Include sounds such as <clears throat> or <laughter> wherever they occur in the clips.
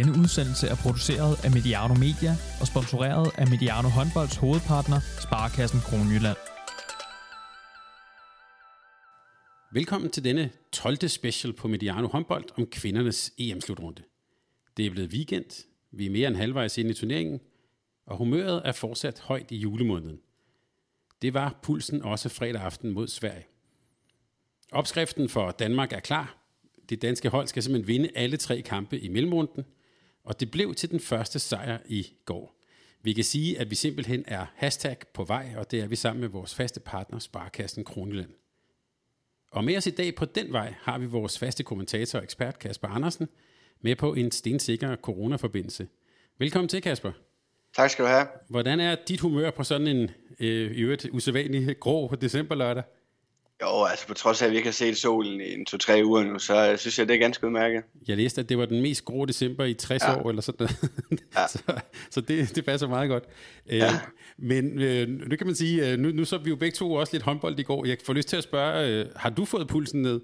Denne udsendelse er produceret af Mediano Media og sponsoreret af Mediano Håndbolds hovedpartner, Sparkassen Kronjylland. Velkommen til denne 12. special på Mediano håndbold om kvindernes EM-slutrunde. Det er blevet weekend, vi er mere end halvvejs inde i turneringen, og humøret er fortsat højt i julemåneden. Det var pulsen også fredag aften mod Sverige. Opskriften for Danmark er klar. Det danske hold skal simpelthen vinde alle tre kampe i mellemrunden, og det blev til den første sejr i går. Vi kan sige, at vi simpelthen er hashtag på vej, og det er vi sammen med vores faste partner, Sparkassen Kronjylland. Og med os i dag på den vej har vi vores faste kommentator og ekspert Kasper Andersen med på en stensikker coronaforbindelse. Velkommen til, Kasper. Tak skal du have. Hvordan er dit humør på sådan en øh, i øvrigt usædvanlig grå decemberlørdag? Jo, altså på trods af, at vi ikke har set solen i en to-tre uger nu, så synes jeg, det er ganske udmærket. Jeg læste, at det var den mest grå december i 60 ja. år, eller sådan <laughs> ja. så, så det, det passer meget godt. Øh, ja. Men øh, nu kan man sige, øh, nu, nu så vi jo begge to også lidt håndbold i går. Jeg får lyst til at spørge, øh, har du fået pulsen ned?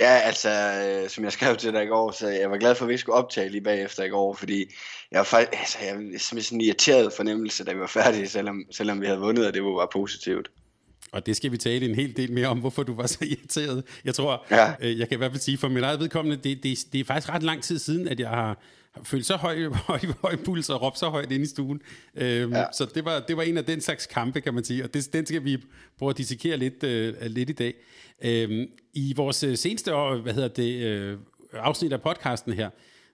Ja, altså, øh, som jeg skrev til dig i går, så jeg var glad for, at vi skulle optage lige bagefter i går, fordi jeg var faktisk, altså, jeg var sådan en irriteret fornemmelse, da vi var færdige, selvom, selvom vi havde vundet, og det var bare positivt. Og det skal vi tale en hel del mere om, hvorfor du var så <laughs> irriteret. Jeg tror, ja. øh, jeg kan i hvert fald sige for min eget vedkommende, det, det, det er faktisk ret lang tid siden, at jeg har følt så høj, <laughs> høj, høj puls og råbt så højt ind i stuen. Øhm, ja. Så det var, det var en af den slags kampe, kan man sige, og det, den skal vi prøve at dissekere lidt, øh, lidt i dag. Øhm, I vores øh, seneste år, hvad hedder det, øh, afsnit af podcasten her,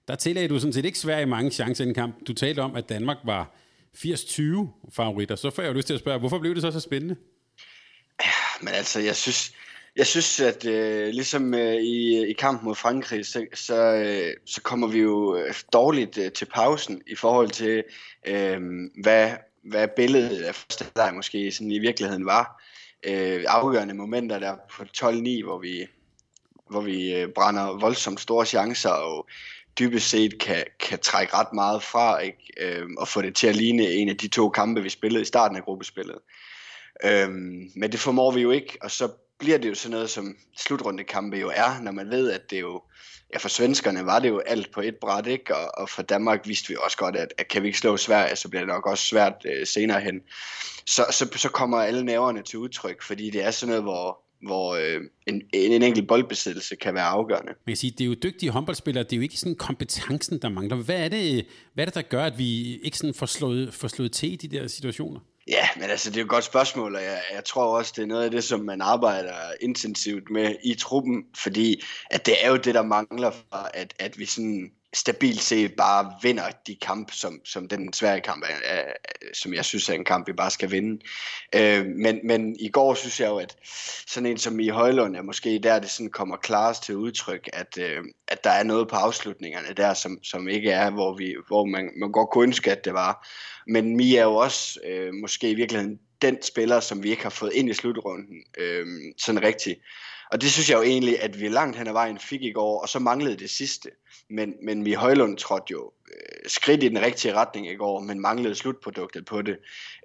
der tillagde du sådan set ikke Sverige mange chancer i en kamp. Du talte om, at Danmark var 80-20 favoritter. Så får jeg jo lyst til at spørge, hvorfor blev det så så spændende? Men altså, jeg synes, jeg synes, at øh, ligesom øh, i, i kampen mod Frankrig, så, så, øh, så kommer vi jo øh, dårligt øh, til pausen i forhold til, øh, hvad, hvad billedet af første leg måske sådan i virkeligheden var. Øh, afgørende momenter der på 12-9, hvor vi, hvor vi øh, brænder voldsomt store chancer og dybest set kan, kan trække ret meget fra ikke? Øh, og få det til at ligne en af de to kampe, vi spillede i starten af gruppespillet. Øhm, men det formår vi jo ikke, og så bliver det jo sådan noget, som slutrundekampe jo er, når man ved, at det jo, ja for svenskerne var det jo alt på et bræt, ikke? Og, og for Danmark vidste vi også godt, at, at kan vi ikke slå Sverige, så bliver det nok også svært øh, senere hen. Så, så, så kommer alle næverne til udtryk, fordi det er sådan noget, hvor, hvor øh, en, en enkelt boldbesiddelse kan være afgørende. Men jeg siger, det er jo dygtige håndboldspillere, det er jo ikke sådan kompetencen, der mangler. Hvad er det, hvad er det der gør, at vi ikke sådan får slået, får slået til i de der situationer? Ja, men altså det er jo et godt spørgsmål, og jeg, jeg tror også, det er noget af det, som man arbejder intensivt med i truppen, fordi at det er jo det, der mangler for, at, at vi sådan stabilt set bare vinder de kamp, som, som den svære kamp er, er, som jeg synes er en kamp, vi bare skal vinde. Øh, men, men i går synes jeg jo, at sådan en som i Højlund er måske der, det sådan kommer klarest til udtryk, at, øh, at der er noget på afslutningerne der, som, som ikke er, hvor, vi, hvor man, man godt kunne ønske, at det var. Men Mia er jo også øh, måske i virkeligheden den spiller, som vi ikke har fået ind i slutrunden øh, sådan rigtigt. Og det synes jeg jo egentlig, at vi langt hen ad vejen fik i går, og så manglede det sidste. Men, men vi Højlund trådte jo øh, skridt i den rigtige retning i går, men manglede slutproduktet på det.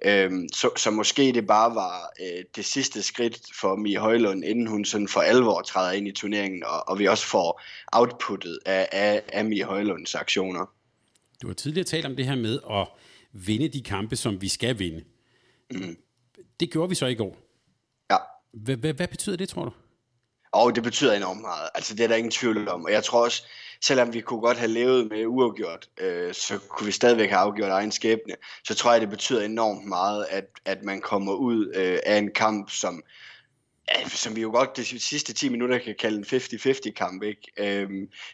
Øhm, så, så måske det bare var øh, det sidste skridt for Mie Højlund, inden hun sådan for alvor træder ind i turneringen, og, og vi også får outputtet af, af, af Mie Højlunds aktioner. Du har tidligere talt om det her med at vinde de kampe, som vi skal vinde. Mm. Det gjorde vi så i går. Ja. Hvad betyder det, tror du? Og det betyder enormt meget. Altså det er der ingen tvivl om. Og jeg tror også, selvom vi kunne godt have levet med uafgjort, øh, så kunne vi stadigvæk have afgjort egen skæbne. Så tror jeg, det betyder enormt meget, at, at man kommer ud øh, af en kamp, som øh, som vi jo godt de sidste 10 minutter kan kalde en 50-50 kamp, ikke? Øh,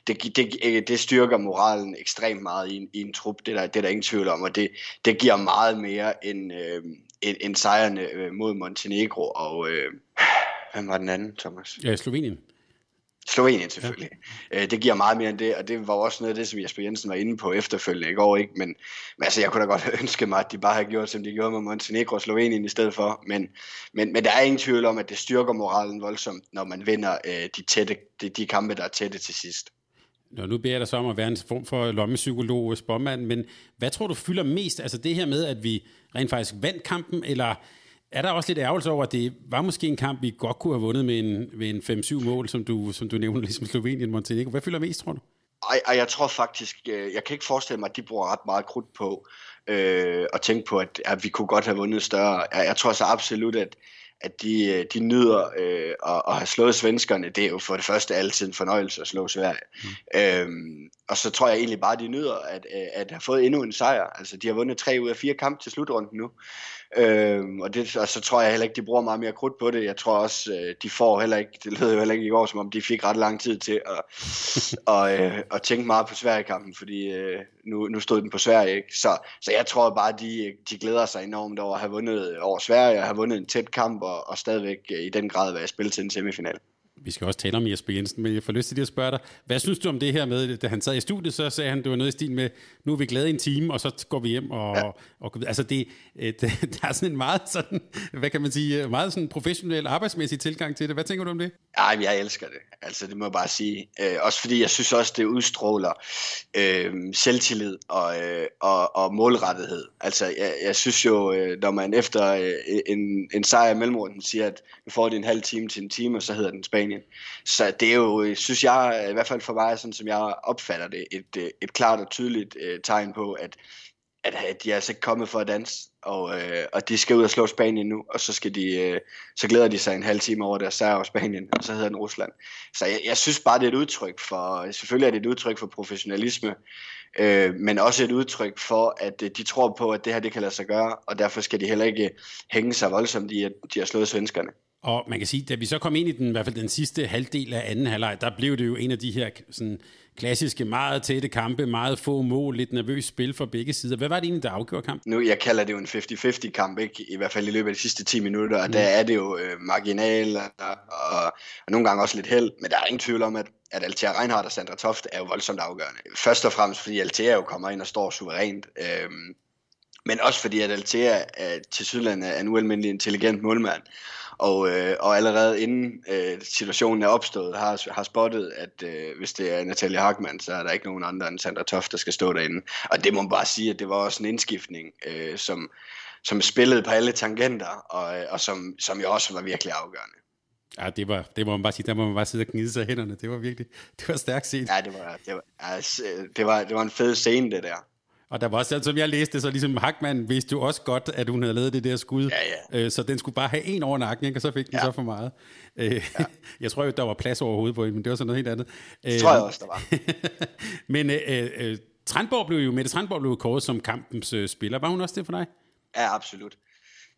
det, det, øh, det styrker moralen ekstremt meget i en, i en trup, det er, der, det er der ingen tvivl om, og det, det giver meget mere end, øh, end, end sejrene øh, mod Montenegro, og øh, hvem var den anden, Thomas? Ja, Slovenien. Slovenien selvfølgelig. Ja. Øh, det giver meget mere end det, og det var også noget af det, som Jesper Jensen var inde på efterfølgende i går. Ikke? Men, men altså, jeg kunne da godt <laughs> ønske mig, at de bare havde gjort, som de gjorde med Montenegro og Slovenien i stedet for. Men, men, men der er ingen tvivl om, at det styrker moralen voldsomt, når man vinder øh, de, tætte, de, de kampe, der er tætte til sidst. Nå, nu beder jeg dig så om at være en form for lommepsykolog, spåmand, men hvad tror du fylder mest? Altså det her med, at vi rent faktisk vandt kampen, eller er der også lidt ærgelse over, at det var måske en kamp, vi godt kunne have vundet med en, med en 5-7 mål, som du, som du nævnte, ligesom Slovenien Montenegro. Hvad fylder mest, tror du? og, og jeg tror faktisk, øh, jeg kan ikke forestille mig, at de bruger ret meget krudt på øh, at tænke på, at, at vi kunne godt have vundet større. Jeg, jeg tror så absolut, at, at de, øh, de nyder øh, at, at have slået svenskerne. Det er jo for det første altid en fornøjelse at slå Sverige. Mm. Øhm, og så tror jeg egentlig bare, at de nyder at, at have fået endnu en sejr. Altså, de har vundet tre ud af fire kampe til slutrunden nu. Øhm, og, det, og så tror jeg heller ikke, de bruger meget mere krudt på det. Jeg tror også, øh, de får heller ikke, det lød jo heller ikke i går, som om de fik ret lang tid til at, <laughs> og, øh, at tænke meget på Sverige-kampen, fordi øh, nu, nu stod den på Sverige. Ikke? Så, så jeg tror bare, de, de glæder sig enormt over at have vundet over Sverige, og have vundet en tæt kamp, og, og stadigvæk i den grad være spillet til en semifinal. Vi skal også tale om Jesper Jensen, men jeg får lyst til at spørge dig, hvad synes du om det her med, da han sad i studiet, så sagde han, det var noget i stil med, nu er vi glade i en time, og så går vi hjem, og, ja. og, altså det, det, <laughs> der er sådan en meget sådan, hvad kan man sige, meget sådan professionel, arbejdsmæssig tilgang til det. Hvad tænker du om det? Ej, jeg elsker det. Altså, det må jeg bare sige. Øh, også fordi jeg synes også, det udstråler øh, selvtillid og, øh, og, og målrettighed. Altså, jeg, jeg synes jo, øh, når man efter øh, en, en sejr i mellemrunden siger, at vi får det en halv time til en time, og så hedder den Spanien. Så det er jo, øh, synes jeg, øh, i hvert fald for mig, sådan som jeg opfatter det, et, øh, et klart og tydeligt øh, tegn på, at, at de er altså ikke kommet for at danse, og, øh, og de skal ud og slå Spanien nu, og så, skal de, øh, så glæder de sig en halv time over deres sejr over Spanien, og så hedder den Rusland. Så jeg, jeg synes bare, det er et udtryk for, selvfølgelig er det et udtryk for professionalisme, øh, men også et udtryk for, at øh, de tror på, at det her det kan lade sig gøre, og derfor skal de heller ikke hænge sig voldsomt i, at de har slået svenskerne. Og man kan sige, da vi så kom ind i den, i hvert fald den sidste halvdel af anden halvleg, der blev det jo en af de her sådan, klassiske, meget tætte kampe, meget få mål, lidt nervøs spil for begge sider. Hvad var det egentlig, der afgjorde kampen? Nu, jeg kalder det jo en 50-50 kamp, ikke? i hvert fald i løbet af de sidste 10 minutter, og mm. der er det jo øh, marginal og, og, og, nogle gange også lidt held, men der er ingen tvivl om, at, at Altea Reinhardt og Sandra Toft er jo voldsomt afgørende. Først og fremmest, fordi Altea jo kommer ind og står suverænt, øh, men også fordi, at Altea er, til Sydland er en ualmindelig intelligent målmand, og, øh, og allerede inden øh, situationen er opstået, har, har spottet, at øh, hvis det er Natalia Harkmann, så er der ikke nogen andre end Sandra Toft, der skal stå derinde. Og det må man bare sige, at det var også en indskiftning, øh, som, som spillede på alle tangenter, og, øh, og som, som jo også var virkelig afgørende. Ja, det var, det må man bare sige, der må man bare sidde og gnide sig hænderne. Det var virkelig, det var stærkt set. Ja, det var, det var, altså, det var, det var en fed scene, det der. Og der var også, som jeg læste, så ligesom Hackman vidste jo også godt, at hun havde lavet det der skud. Ja, ja. Øh, så den skulle bare have en over nakken, ikke? og så fik den ja. så for meget. Øh, ja. <laughs> Jeg tror jo, der var plads over hovedet på hende, men det var så noget helt andet. Det tror jeg øh, også, der var. <laughs> men øh, øh, Trandborg blev jo, Mette Trandborg blev kåret som kampens øh, spiller. Var hun også det for dig? Ja, absolut.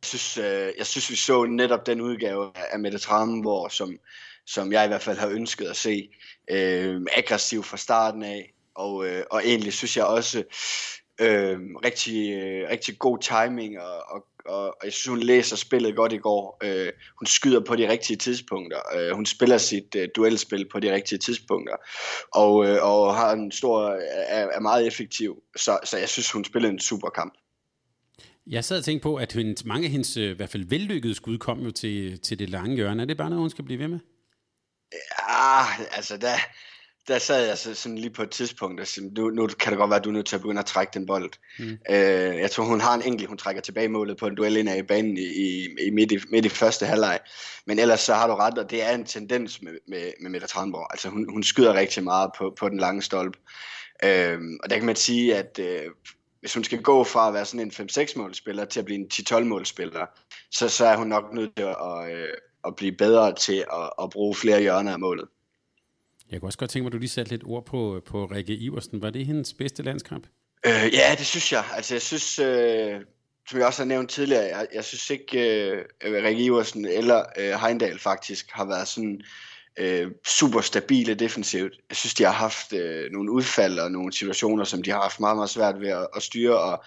Jeg synes, øh, jeg synes vi så netop den udgave af Mette Trandborg, som, som jeg i hvert fald har ønsket at se. Øh, aggressiv fra starten af, og, øh, og egentlig synes jeg også, Øh, rigtig, øh, rigtig god timing, og, og, og jeg synes, hun læser spillet godt i går. Øh, hun skyder på de rigtige tidspunkter. Øh, hun spiller sit øh, duelspil på de rigtige tidspunkter, og, øh, og har en stor, er, er meget effektiv. Så, så jeg synes, hun spiller en super kamp. Jeg sad og tænkte på, at hendes, mange af hendes øh, i hvert fald vellykkede skud kom jo til, til det lange hjørne. Er det bare noget, hun skal blive ved med? Ja, altså der, der sad jeg så sådan lige på et tidspunkt og sagde, nu, nu kan det godt være, at du er nødt til at begynde at trække den bold. Mm. Øh, jeg tror, hun har en enkelt, hun trækker tilbage målet på en duel ind i banen i, i, i, midt, i midt i første halvleg. Men ellers så har du ret, og det er en tendens med, med, med Mette Tranborg. Altså hun, hun skyder rigtig meget på, på den lange stolpe. Øh, og der kan man sige, at øh, hvis hun skal gå fra at være sådan en 5-6 målspiller til at blive en 10-12 målspiller, så, så er hun nok nødt til at, at, øh, at blive bedre til at, at bruge flere hjørner af målet. Jeg kunne også godt tænke mig, at du lige satte lidt ord på, på Rikke Iversen. Var det hendes bedste landskamp? Øh, ja, det synes jeg. Altså, jeg synes, øh, som jeg også har nævnt tidligere, jeg, jeg synes ikke, øh, Rikke Iversen eller øh, Heindal faktisk har været sådan øh, super stabile defensivt. Jeg synes, de har haft øh, nogle udfald og nogle situationer, som de har haft meget, meget svært ved at, at styre, og,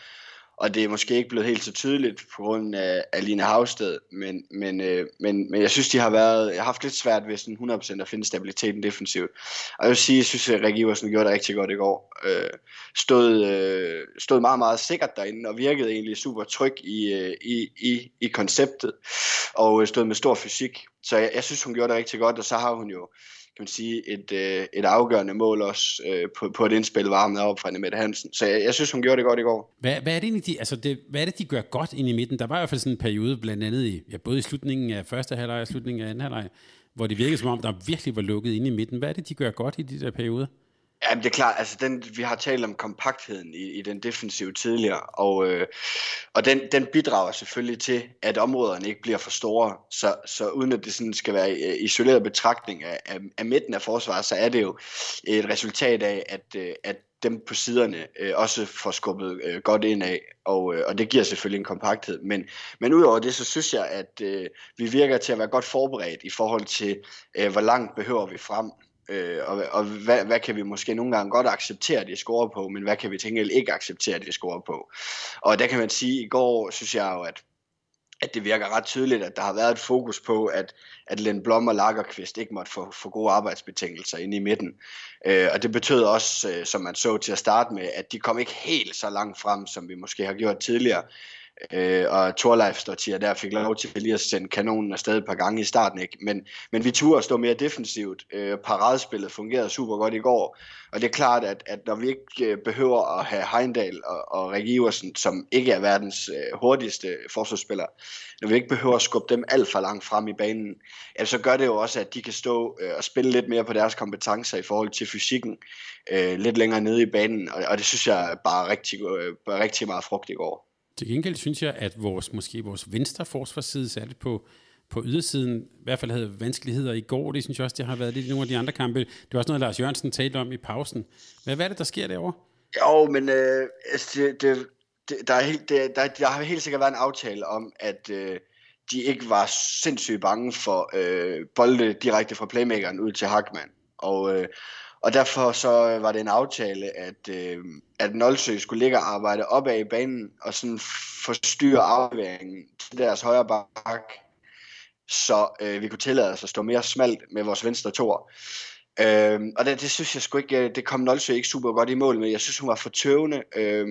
og det er måske ikke blevet helt så tydeligt på grund af Aline Havsted, men, men, øh, men, men jeg synes, de har været, jeg har haft lidt svært ved sådan 100% at finde stabiliteten defensivt. Og jeg vil sige, jeg synes, at Rikke Iversen gjorde det rigtig godt i går. Øh, stod, øh, stod meget, meget sikkert derinde, og virkede egentlig super tryg i, øh, i, i, i konceptet, og stod med stor fysik. Så jeg, jeg synes, hun gjorde det rigtig godt, og så har hun jo kan man sige, et, øh, et afgørende mål også øh, på, på et indspil varmet op fra Mette Hansen. Så jeg, jeg synes, hun gjorde det godt i går. Hvad, hvad, er det egentlig, de, altså det, hvad er det, de gør godt ind i midten? Der var i hvert fald sådan en periode, blandt andet i, ja, både i slutningen af første halvleg og slutningen af anden halvleg, hvor det virkede som om, der virkelig var lukket ind i midten. Hvad er det, de gør godt i de der perioder? Ja, det er klart. Altså, den, vi har talt om kompaktheden i, i den defensive tidligere, og, øh, og den, den bidrager selvfølgelig til, at områderne ikke bliver for store. Så, så uden at det sådan skal være øh, isoleret betragtning af, af, af midten af forsvaret, så er det jo et resultat af, at, øh, at dem på siderne øh, også får skubbet øh, godt ind af, og, øh, og det giver selvfølgelig en kompakthed. Men, men udover det, så synes jeg, at øh, vi virker til at være godt forberedt i forhold til, øh, hvor langt behøver vi frem. Øh, og og hvad, hvad kan vi måske nogle gange godt acceptere, at de scorer på, men hvad kan vi tænke ikke acceptere, at de scorer på. Og der kan man sige, at i går synes jeg jo, at at det virker ret tydeligt, at der har været et fokus på, at, at Len Blom og Lagerqvist ikke måtte få, få gode arbejdsbetingelser inde i midten. Øh, og det betød også, øh, som man så til at starte med, at de kom ikke helt så langt frem, som vi måske har gjort tidligere. Øh, og Thorleif Stortier der fik lov til lige at sende kanonen afsted et par gange i starten. Ikke? Men, men vi turde stå mere defensivt. Øh, paradespillet fungerede super godt i går. Og det er klart, at, at når vi ikke øh, behøver at have Heindal og, og Rik Iversen, som ikke er verdens øh, hurtigste forsvarsspiller, når vi ikke behøver at skubbe dem alt for langt frem i banen, ja, så gør det jo også, at de kan stå øh, og spille lidt mere på deres kompetencer i forhold til fysikken øh, lidt længere nede i banen. Og, og det synes jeg bare rigtig, øh, bare rigtig meget frugt i går. Til gengæld synes jeg, at vores, måske vores venstre forsvarsside, særligt på, på ydersiden, i hvert fald havde vanskeligheder i går. Det synes jeg også, det har været lidt i nogle af de andre kampe. Det var også noget, Lars Jørgensen talte om i pausen. Men hvad er det, der sker derovre? Jo, men øh, altså, det, det, det, der, er helt, det, der, der har helt sikkert været en aftale om, at øh, de ikke var sindssygt bange for øh, bolde direkte fra playmakeren ud til Hackman. Og, øh, og derfor så øh, var det en aftale, at, øh, at Nolsø skulle ligge og arbejde opad i banen, og sådan forstyrre afleveringen til deres højre bak, så øh, vi kunne tillade os at stå mere smalt med vores venstre tor. Øh, og det, det synes jeg sgu ikke, øh, det kom Nolsø ikke super godt i mål med. Jeg synes, hun var for tøvende. Øh,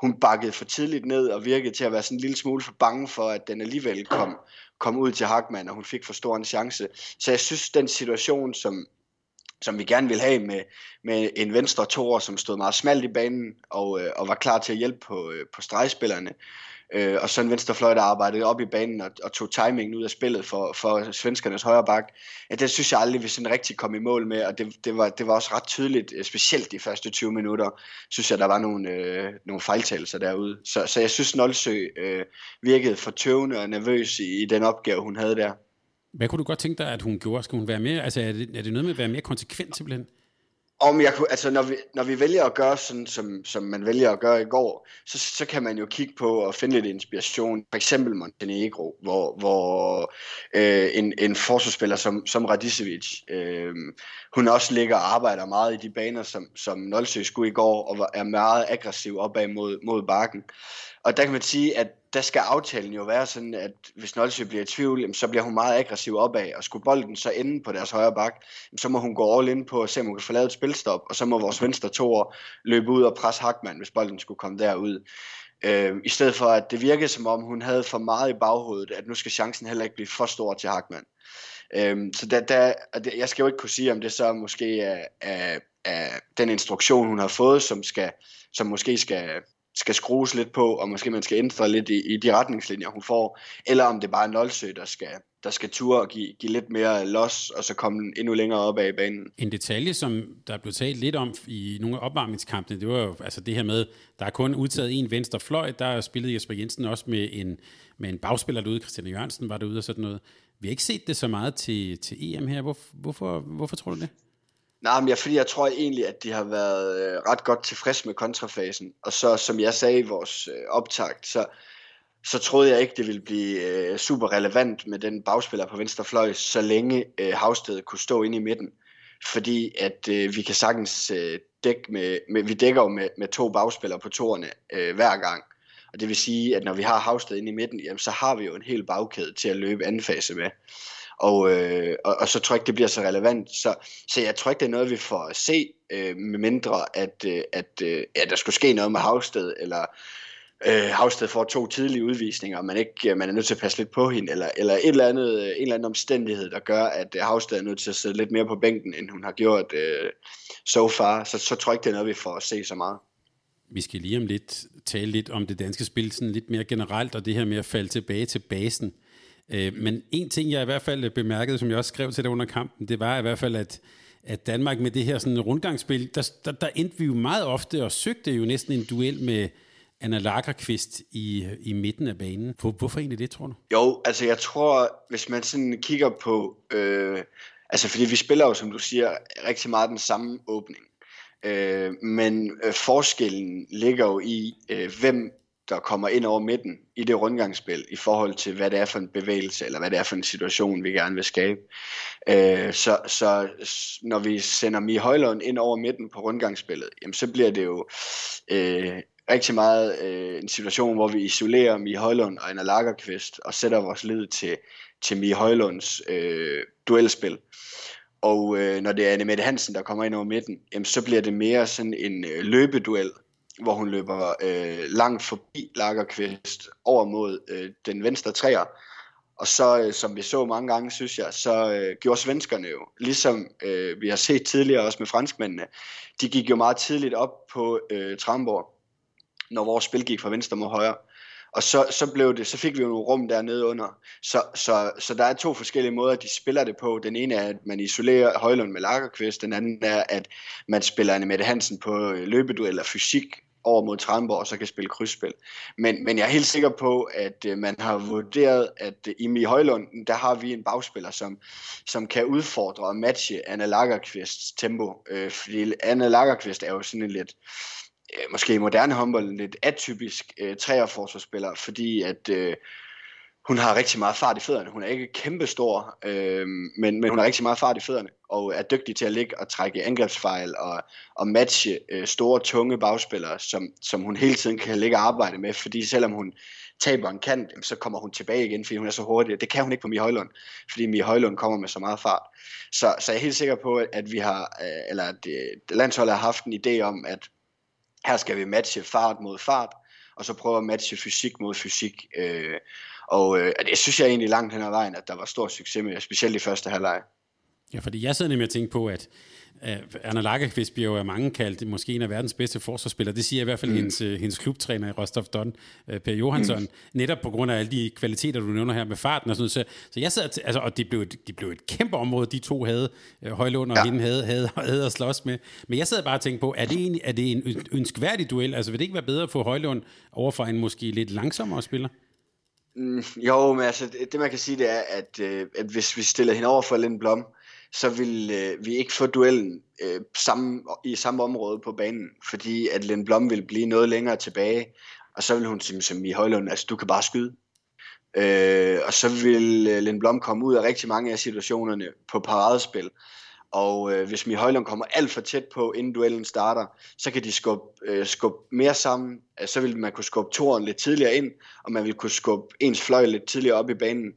hun bakkede for tidligt ned og virkede til at være sådan en lille smule for bange for, at den alligevel kom, kom ud til Hagman, og hun fik for stor en chance. Så jeg synes, den situation, som, som vi gerne vil have med, med en venstre toer, som stod meget smalt i banen og, øh, og var klar til at hjælpe på, øh, på stregspillerne. Øh, og så en venstrefløj, der arbejdede op i banen og, og tog timingen ud af spillet for, for svenskernes højre bak. Ja, det synes jeg aldrig, vi sådan rigtig kom i mål med, og det, det, var, det var også ret tydeligt, øh, specielt de første 20 minutter, synes jeg, der var nogle, øh, nogle fejltagelser derude. Så, så jeg synes, Nolsø øh, virkede for tøvende og nervøs i, i den opgave, hun havde der. Hvad kunne du godt tænke dig, at hun gjorde? Skal hun være mere, altså er det, er det noget med at være mere konsekvent simpelthen? Om jeg kunne, altså når vi, når vi vælger at gøre sådan, som, som man vælger at gøre i går, så, så kan man jo kigge på og finde lidt inspiration. For eksempel Montenegro, hvor, hvor øh, en, en forsvarsspiller som, som Radicevic, øh, hun også ligger og arbejder meget i de baner, som, som Nolsø skulle i går, og er meget aggressiv opad mod, mod bakken. Og der kan man sige, at der skal aftalen jo være sådan, at hvis Nolsø bliver i tvivl, så bliver hun meget aggressiv opad, og skulle bolden så ende på deres højre bak, så må hun gå all in på at se, om hun kan få lavet et spilstop, og så må vores venstre toer løbe ud og presse Hackman, hvis bolden skulle komme derud. Øh, I stedet for, at det virkede som om, hun havde for meget i baghovedet, at nu skal chancen heller ikke blive for stor til Hackman. Øh, så der, der, jeg skal jo ikke kunne sige, om det så måske er, er, er den instruktion, hun har fået, som, skal, som måske skal skal skrues lidt på, og måske man skal ændre lidt i, i de retningslinjer, hun får, eller om det bare er Nolsø, der skal, der skal ture og give, give lidt mere los, og så komme endnu længere op af banen. En detalje, som der blev talt lidt om i nogle af opvarmningskampene, det var jo altså det her med, der er kun udtaget en venstre fløj, der spillede Jesper Jensen også med en, med en bagspiller derude, Christian Jørgensen var derude og sådan noget. Vi har ikke set det så meget til, til EM her. Hvor, hvorfor, hvorfor tror du det? Nej, men jeg, fordi jeg tror egentlig, at de har været øh, ret godt tilfreds med kontrafasen. Og så, som jeg sagde i vores øh, optakt, så, så troede jeg ikke, det ville blive øh, super relevant med den bagspiller på venstre fløj, så længe øh, Havsted kunne stå inde i midten. Fordi at øh, vi kan sagtens øh, dække med, med, vi dækker jo med, med to bagspillere på toerne øh, hver gang. Og det vil sige, at når vi har Havsted inde i midten, jamen, så har vi jo en hel bagkæde til at løbe anden fase med. Og, øh, og, og så tror jeg ikke, det bliver så relevant. Så, så jeg tror ikke, det er noget, vi får at se, øh, med mindre at, øh, at øh, ja, der skulle ske noget med Havsted, eller øh, Havsted får to tidlige udvisninger, og man, ikke, øh, man er nødt til at passe lidt på hende, eller, eller et eller andet, øh, en eller anden omstændighed, der gør, at øh, Havsted er nødt til at sidde lidt mere på bænken, end hun har gjort øh, so far. Så, så tror jeg ikke, det er noget, vi får at se så meget. Vi skal lige om lidt tale lidt om det danske spil, sådan lidt mere generelt, og det her med at falde tilbage til basen. Øh, Øh, men en ting, jeg i hvert fald øh, bemærkede, som jeg også skrev til dig under kampen, det var i hvert fald, at, at Danmark med det her sådan rundgangsspil, der, der, der endte vi jo meget ofte og søgte jo næsten en duel med Anna Lagerqvist i, i midten af banen. Hvor, hvorfor egentlig det, tror du? Jo, altså jeg tror, hvis man sådan kigger på, øh, altså fordi vi spiller jo, som du siger, rigtig meget den samme åbning. Øh, men øh, forskellen ligger jo i, øh, hvem der kommer ind over midten i det rundgangsspil, i forhold til, hvad det er for en bevægelse, eller hvad det er for en situation, vi gerne vil skabe. Øh, så, så når vi sender Mie Højlund ind over midten på rundgangsspillet, jamen, så bliver det jo øh, rigtig meget øh, en situation, hvor vi isolerer Mie Højlund og Anna Lagerqvist, og sætter vores lid til, til Mie Højlunds øh, duelspil. Og øh, når det er Anne Mette Hansen, der kommer ind over midten, jamen, så bliver det mere sådan en øh, løbeduel, hvor hun løber øh, langt forbi Lagerqvist over mod øh, den venstre træer. Og så, øh, som vi så mange gange, synes jeg, så øh, gjorde svenskerne jo, ligesom øh, vi har set tidligere også med franskmændene, de gik jo meget tidligt op på øh, Tramborg, når vores spil gik fra venstre mod højre. Og så, så, blev det, så fik vi jo nogle rum dernede under. Så, så, så der er to forskellige måder, de spiller det på. Den ene er, at man isolerer Højlund med Lagerqvist. Den anden er, at man spiller Anne Mette Hansen på øh, løbeduel eller fysik over mod Tranborg, og så kan spille krydsspil. Men, men jeg er helt sikker på, at øh, man har vurderet, at øh, i Mi Højlund, der har vi en bagspiller, som, som kan udfordre og matche Anna Lagerqvists tempo. Øh, fordi Anna Lagerqvist er jo sådan en lidt, øh, måske i moderne håndbold, en lidt atypisk øh, træerforsvarsspiller, fordi at... Øh, hun har rigtig meget fart i fødderne. Hun er ikke kæmpestor, øh, men, men hun har rigtig meget fart i fødderne, og er dygtig til at ligge og trække angrebsfejl og, og matche øh, store, tunge bagspillere, som, som hun hele tiden kan ligge og arbejde med, fordi selvom hun taber en kant, så kommer hun tilbage igen, fordi hun er så hurtig. Det kan hun ikke på Mie Højlund, fordi Mie Højlund kommer med så meget fart. Så, så jeg er helt sikker på, at vi har, øh, eller at øh, landsholdet har haft en idé om, at her skal vi matche fart mod fart, og så prøve at matche fysik mod fysik. Øh, og øh, det synes jeg egentlig langt hen ad vejen, at der var stor succes med, specielt i første halvleg. Ja, fordi jeg sidder nemlig og tænker på, at uh, Anna Lagerqvist bliver jo af mange kaldt måske en af verdens bedste forsvarsspillere. Det siger i hvert fald mm. hendes, uh, hendes klubtræner i Rostov Don, uh, Per Johansson, mm. netop på grund af alle de kvaliteter, du nævner her med farten og sådan noget. Så, så jeg t- altså, og det blev, et, det blev et kæmpe område, de to havde, uh, Højlund og ja. hende havde, havde, havde at slås med. Men jeg sidder bare og tænker på, er det, en, er det en ønskværdig duel? Altså vil det ikke være bedre at få Højlund over for en måske lidt langsommere spiller? Mm, jo, men altså, det, det man kan sige, det er, at, øh, at hvis vi stiller hende over for Lind Blom, så vil øh, vi ikke få duellen øh, samme, i samme område på banen, fordi at Lind Blom vil blive noget længere tilbage, og så vil hun sige som i Højlund, altså du kan bare skyde. Øh, og så vil øh, Lind Blom komme ud af rigtig mange af situationerne på paradespil, og øh, hvis Mi Højlund kommer alt for tæt på, inden duellen starter, så kan de skubbe, øh, skubbe mere sammen. Øh, så vil man kunne skubbe toren lidt tidligere ind, og man vil kunne skubbe ens fløj lidt tidligere op i banen.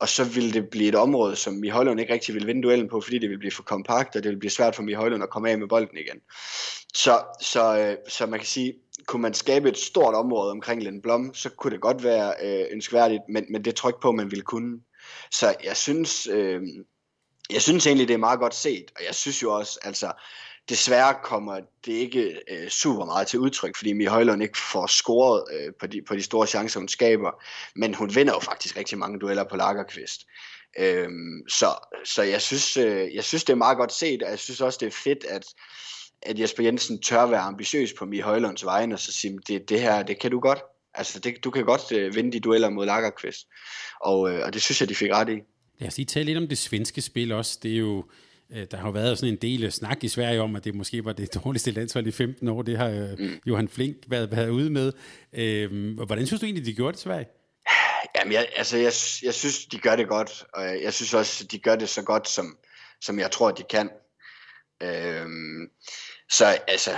Og så vil det blive et område, som Mi Højlund ikke rigtig vil vinde duellen på, fordi det vil blive for kompakt, og det vil blive svært for Mi Højlund at komme af med bolden igen. Så, så, øh, så man kan sige, kunne man skabe et stort område omkring Lind Blom, så kunne det godt være øh, ønskværdigt, men, men det tror ikke på, at man ville kunne. Så jeg synes, øh, jeg synes egentlig, det er meget godt set, og jeg synes jo også, altså, desværre kommer det ikke øh, super meget til udtryk, fordi Mie Højlund ikke får scoret øh, på, de, på de store chancer, hun skaber, men hun vinder jo faktisk rigtig mange dueller på Lagerqvist. Øhm, så, så jeg synes, øh, jeg synes, det er meget godt set, og jeg synes også, det er fedt, at, at Jesper Jensen tør være ambitiøs på Mie Højlunds vegne, og så sige, det, det her, det kan du godt. Altså, det, du kan godt øh, vinde de dueller mod Lagerqvist. Og, øh, og det synes jeg, de fik ret i. Lad os lige tale lidt om det svenske spil også. Det er jo, øh, der har jo været sådan en del snak i Sverige om, at det måske var det <laughs> dårligste landshold i 15 år. Det har øh, mm. Johan Flink været, været ude med. Øh, hvordan synes du egentlig, de gjorde det i Sverige? <sighs> Jamen, jeg, altså, jeg, jeg synes, de gør det godt, og jeg, jeg synes også, de gør det så godt, som, som jeg tror, de kan. Øhm, så altså,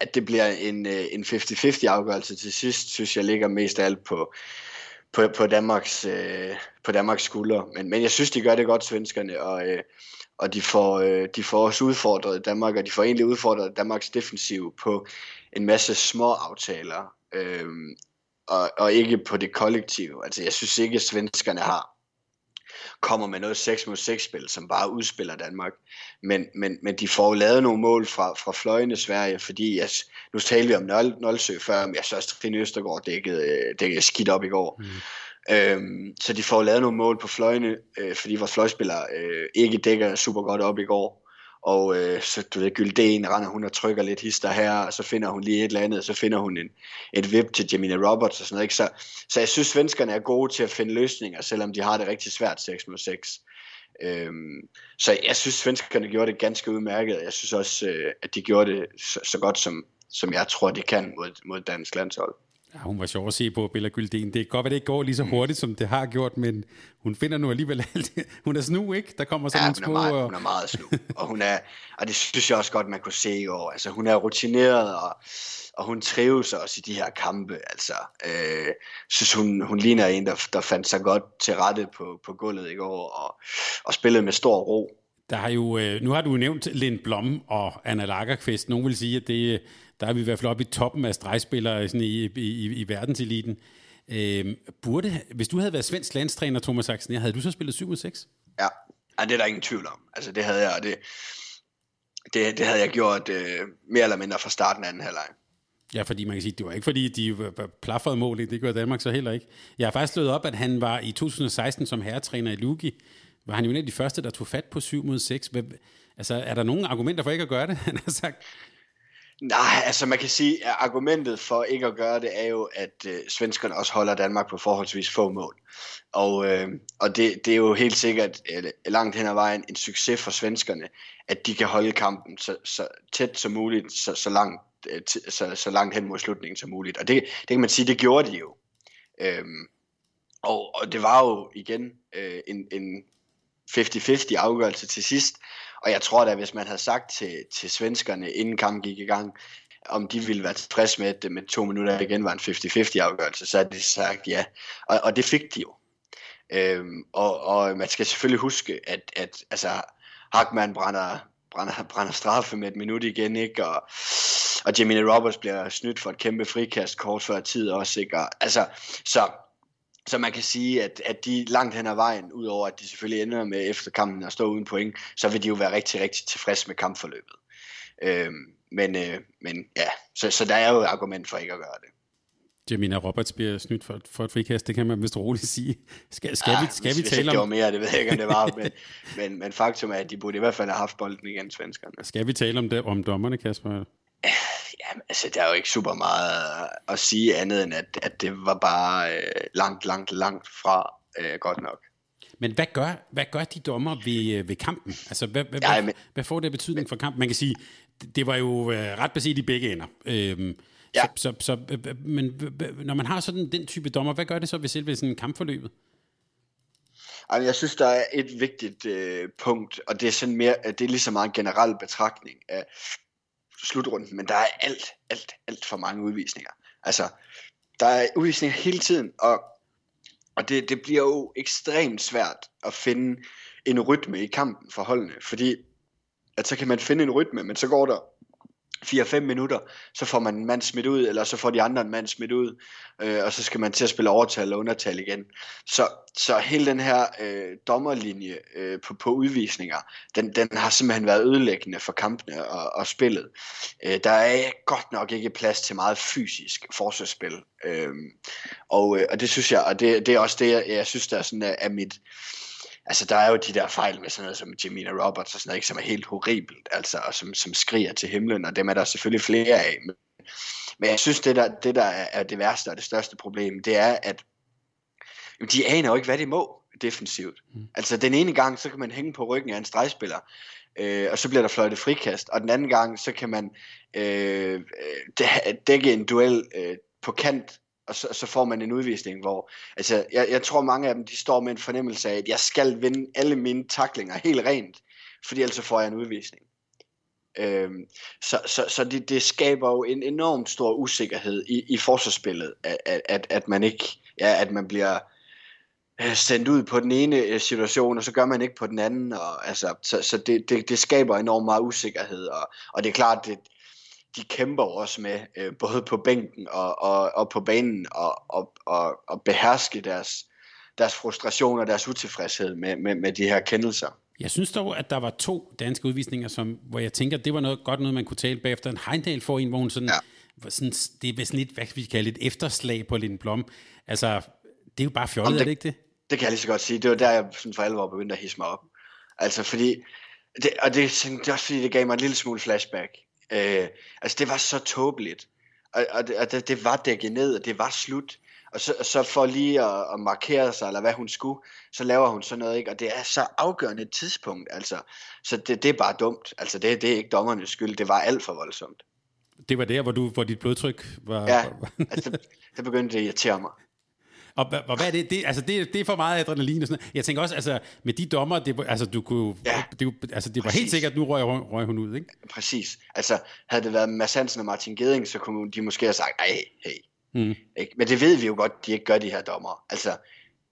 at det bliver en, øh, en 50-50 afgørelse til sidst, synes jeg ligger mest af alt på, på, på, Danmarks, øh, på Danmarks skuldre. Men, men jeg synes, de gør det godt, svenskerne, og, øh, og de, får, øh, de får også udfordret Danmark, og de får egentlig udfordret Danmarks defensiv på en masse små aftaler, øh, og, og ikke på det kollektive. Altså, jeg synes ikke, at svenskerne har kommer med noget 6 mod 6 spil, som bare udspiller Danmark. Men, men, men de får jo lavet nogle mål fra, fra fløjende Sverige, fordi jeg, nu talte vi om Nol, Nolsø før, men jeg synes også, Trine Østergaard dækkede, øh, dækkede skidt op i går. Mm. Øhm, så de får lavet nogle mål på fløjene, øh, fordi vores fløjspillere øh, ikke dækker super godt op i går. og øh, så du ved, Gylden render hun og trykker lidt hister her, og så finder hun lige et eller andet, og så finder hun en, et vip til Jamina Roberts og sådan noget. Ikke? Så, så jeg synes, svenskerne er gode til at finde løsninger, selvom de har det rigtig svært 6 mod 6. Øhm, så jeg synes, svenskerne gjorde det ganske udmærket. Jeg synes også, øh, at de gjorde det så, så godt, som, som jeg tror, de kan mod, mod dansk landshold. Ja, hun var sjov at se på, Bella Gylden. Det er godt, at det ikke går lige så hurtigt, som det har gjort, men hun finder nu alligevel <laughs> alt. Hun er snu, ikke? Der kommer sådan ja, en små... Meget, og... hun er meget snu. og, hun er, og det synes jeg også godt, man kunne se i år. Altså, hun er rutineret, og, og hun trives også i de her kampe. Altså, øh, synes hun, hun ligner en, der, der fandt sig godt til rette på, på gulvet i går, og, og spillede med stor ro. Der har jo, øh, nu har du nævnt Lind Blom og Anna Lagerqvist. Nogen vil sige, at det, der er vi i hvert fald oppe i toppen af stregspillere sådan i, i, i, verdenseliten. Øh, burde, hvis du havde været svensk landstræner, Thomas Axen, havde du så spillet 7 6? Ja, ja, det er der ingen tvivl om. Altså det havde jeg, det, det, det havde jeg gjort øh, mere eller mindre fra starten af anden halvleg. Ja, fordi man kan sige, det var ikke fordi, de plafrede mål, det gør Danmark så heller ikke. Jeg har faktisk slået op, at han var i 2016 som herretræner i Lugi, var han jo en af de første, der tog fat på 7 mod 6. Altså, er der nogle argumenter for ikke at gøre det, <laughs> han har sagt? Nej, altså man kan sige, at argumentet for ikke at gøre det er jo, at øh, svenskerne også holder Danmark på forholdsvis få mål. Og, øh, og det, det er jo helt sikkert øh, langt hen ad vejen en succes for svenskerne, at de kan holde kampen så, så tæt som muligt, så, så, langt, øh, så, så langt hen mod slutningen som muligt. Og det, det kan man sige, det gjorde de jo. Øh, og, og det var jo igen øh, en, en 50-50 afgørelse til sidst. Og jeg tror da, hvis man havde sagt til, til svenskerne, inden kampen gik i gang, om de ville være tilfredse med, at det med to minutter igen var en 50-50 afgørelse, så havde de sagt ja. Og, og det fik de jo. Øhm, og, og man skal selvfølgelig huske, at, at altså, Hackman brænder, brænder, brænder straffe med et minut igen, ikke? Og, og Jimmy Roberts bliver snydt for et kæmpe frikast kort før tid også, ikke? Og, altså, så så man kan sige, at, at de langt hen ad vejen, udover at de selvfølgelig ender med efter kampen at stå uden point, så vil de jo være rigtig, rigtig tilfredse med kampforløbet. Øhm, men, øh, men ja, så, så der er jo et argument for ikke at gøre det. Jamina Roberts bliver snydt for, for et frikast, det kan man vist roligt sige. Skal, skal, ah, vi, skal hvis, vi tale om... det var mere, det ved jeg ikke, om det var, men, <laughs> men, men faktum er, at de burde i hvert fald have haft bolden igen, svenskerne. Skal vi tale om, det, om dommerne, Kasper? Ja, altså, der er jo ikke super meget at sige andet, end at, at det var bare øh, langt, langt, langt fra øh, godt nok. Men hvad gør, hvad gør de dommer ved, øh, ved kampen? Altså, hvad, hvad, ja, men, hvad får det betydning for kampen? Man kan sige, det var jo øh, ret beset i begge ender. Øhm, ja. Så, så, så, øh, øh, men når man har sådan den type dommer, hvad gør det så ved selve sådan kampforløbet? Altså, jeg synes, der er et vigtigt øh, punkt, og det er sådan mere, det er lige så meget en generel betragtning af, slutrunden, men der er alt, alt, alt for mange udvisninger. Altså, der er udvisninger hele tiden, og, og det, det bliver jo ekstremt svært at finde en rytme i kampen for holdene, fordi at så kan man finde en rytme, men så går der 4-5 minutter, så får man en mand smidt ud, eller så får de andre en mand smidt ud, øh, og så skal man til at spille overtal og undertal igen. Så, så hele den her øh, dommerlinje øh, på, på udvisninger, den, den har simpelthen været ødelæggende for kampene og, og spillet. Øh, der er godt nok ikke plads til meget fysisk forsvarsspil, øh, og, øh, og det synes jeg, og det, det er også det, jeg, jeg synes, der er, sådan, er, er mit altså der er jo de der fejl med sådan noget som Jamina Roberts og sådan noget, ikke, som er helt horribelt, altså, og som, som skriger til himlen, og dem er der selvfølgelig flere af. Men, men jeg synes, det der, det der er det værste og det største problem, det er, at jamen, de aner jo ikke, hvad de må defensivt. Mm. Altså den ene gang, så kan man hænge på ryggen af en stregspiller, øh, og så bliver der fløjtet frikast, og den anden gang, så kan man øh, dække en duel øh, på kant og så, så får man en udvisning, hvor altså, jeg, jeg tror mange af dem, de står med en fornemmelse af, at jeg skal vinde alle mine taklinger helt rent, fordi ellers så får jeg en udvisning. Øhm, så så, så det, det skaber jo en enormt stor usikkerhed i, i forsvarsspillet, at, at, at man ikke, ja, at man bliver øh, sendt ud på den ene øh, situation, og så gør man ikke på den anden, og altså, så, så det, det, det skaber enormt meget usikkerhed, og, og det er klart, det, de kæmper også med, øh, både på bænken og, og, og på banen, og, og, og, og beherske deres, deres frustration og deres utilfredshed med, med, med de her kendelser. Jeg synes dog, at der var to danske udvisninger, som, hvor jeg tænker, det var noget godt noget, man kunne tale bagefter. En Heindal får en, hvor hun sådan, ja. sådan, det er sådan lidt, hvad vi kalde et efterslag på Lind Blom. Altså, det er jo bare fjollet, det, er det ikke det? Det kan jeg lige så godt sige. Det var der, jeg sådan for alvor begyndte at hisse mig op. Altså, fordi Det, og det, det er også fordi, det gav mig en lille smule flashback. Øh, altså, det var så tåbeligt. Og, og, det, og det, det var dækket ned, og det var slut. Og så, så for lige at, at markere sig, eller hvad hun skulle, så laver hun sådan noget, ikke? Og det er så afgørende et tidspunkt, altså. Så det, det er bare dumt. Altså, det, det er ikke dommernes skyld. Det var alt for voldsomt. Det var der, hvor, du, hvor dit blodtryk var... Ja, altså, det begyndte at irritere mig. Og, og hvad er det? det altså, det, det er for meget adrenalin og sådan noget. Jeg tænker også, altså, med de dommer, det, altså, du kunne, Ja, det, altså, det var præcis. helt sikkert, nu røg, røg hun ud, ikke? Præcis. Altså, havde det været Mads Hansen og Martin Geding, så kunne de måske have sagt, ej, hey. Mm. Ikke? Men det ved vi jo godt, de ikke gør, de her dommer. Altså,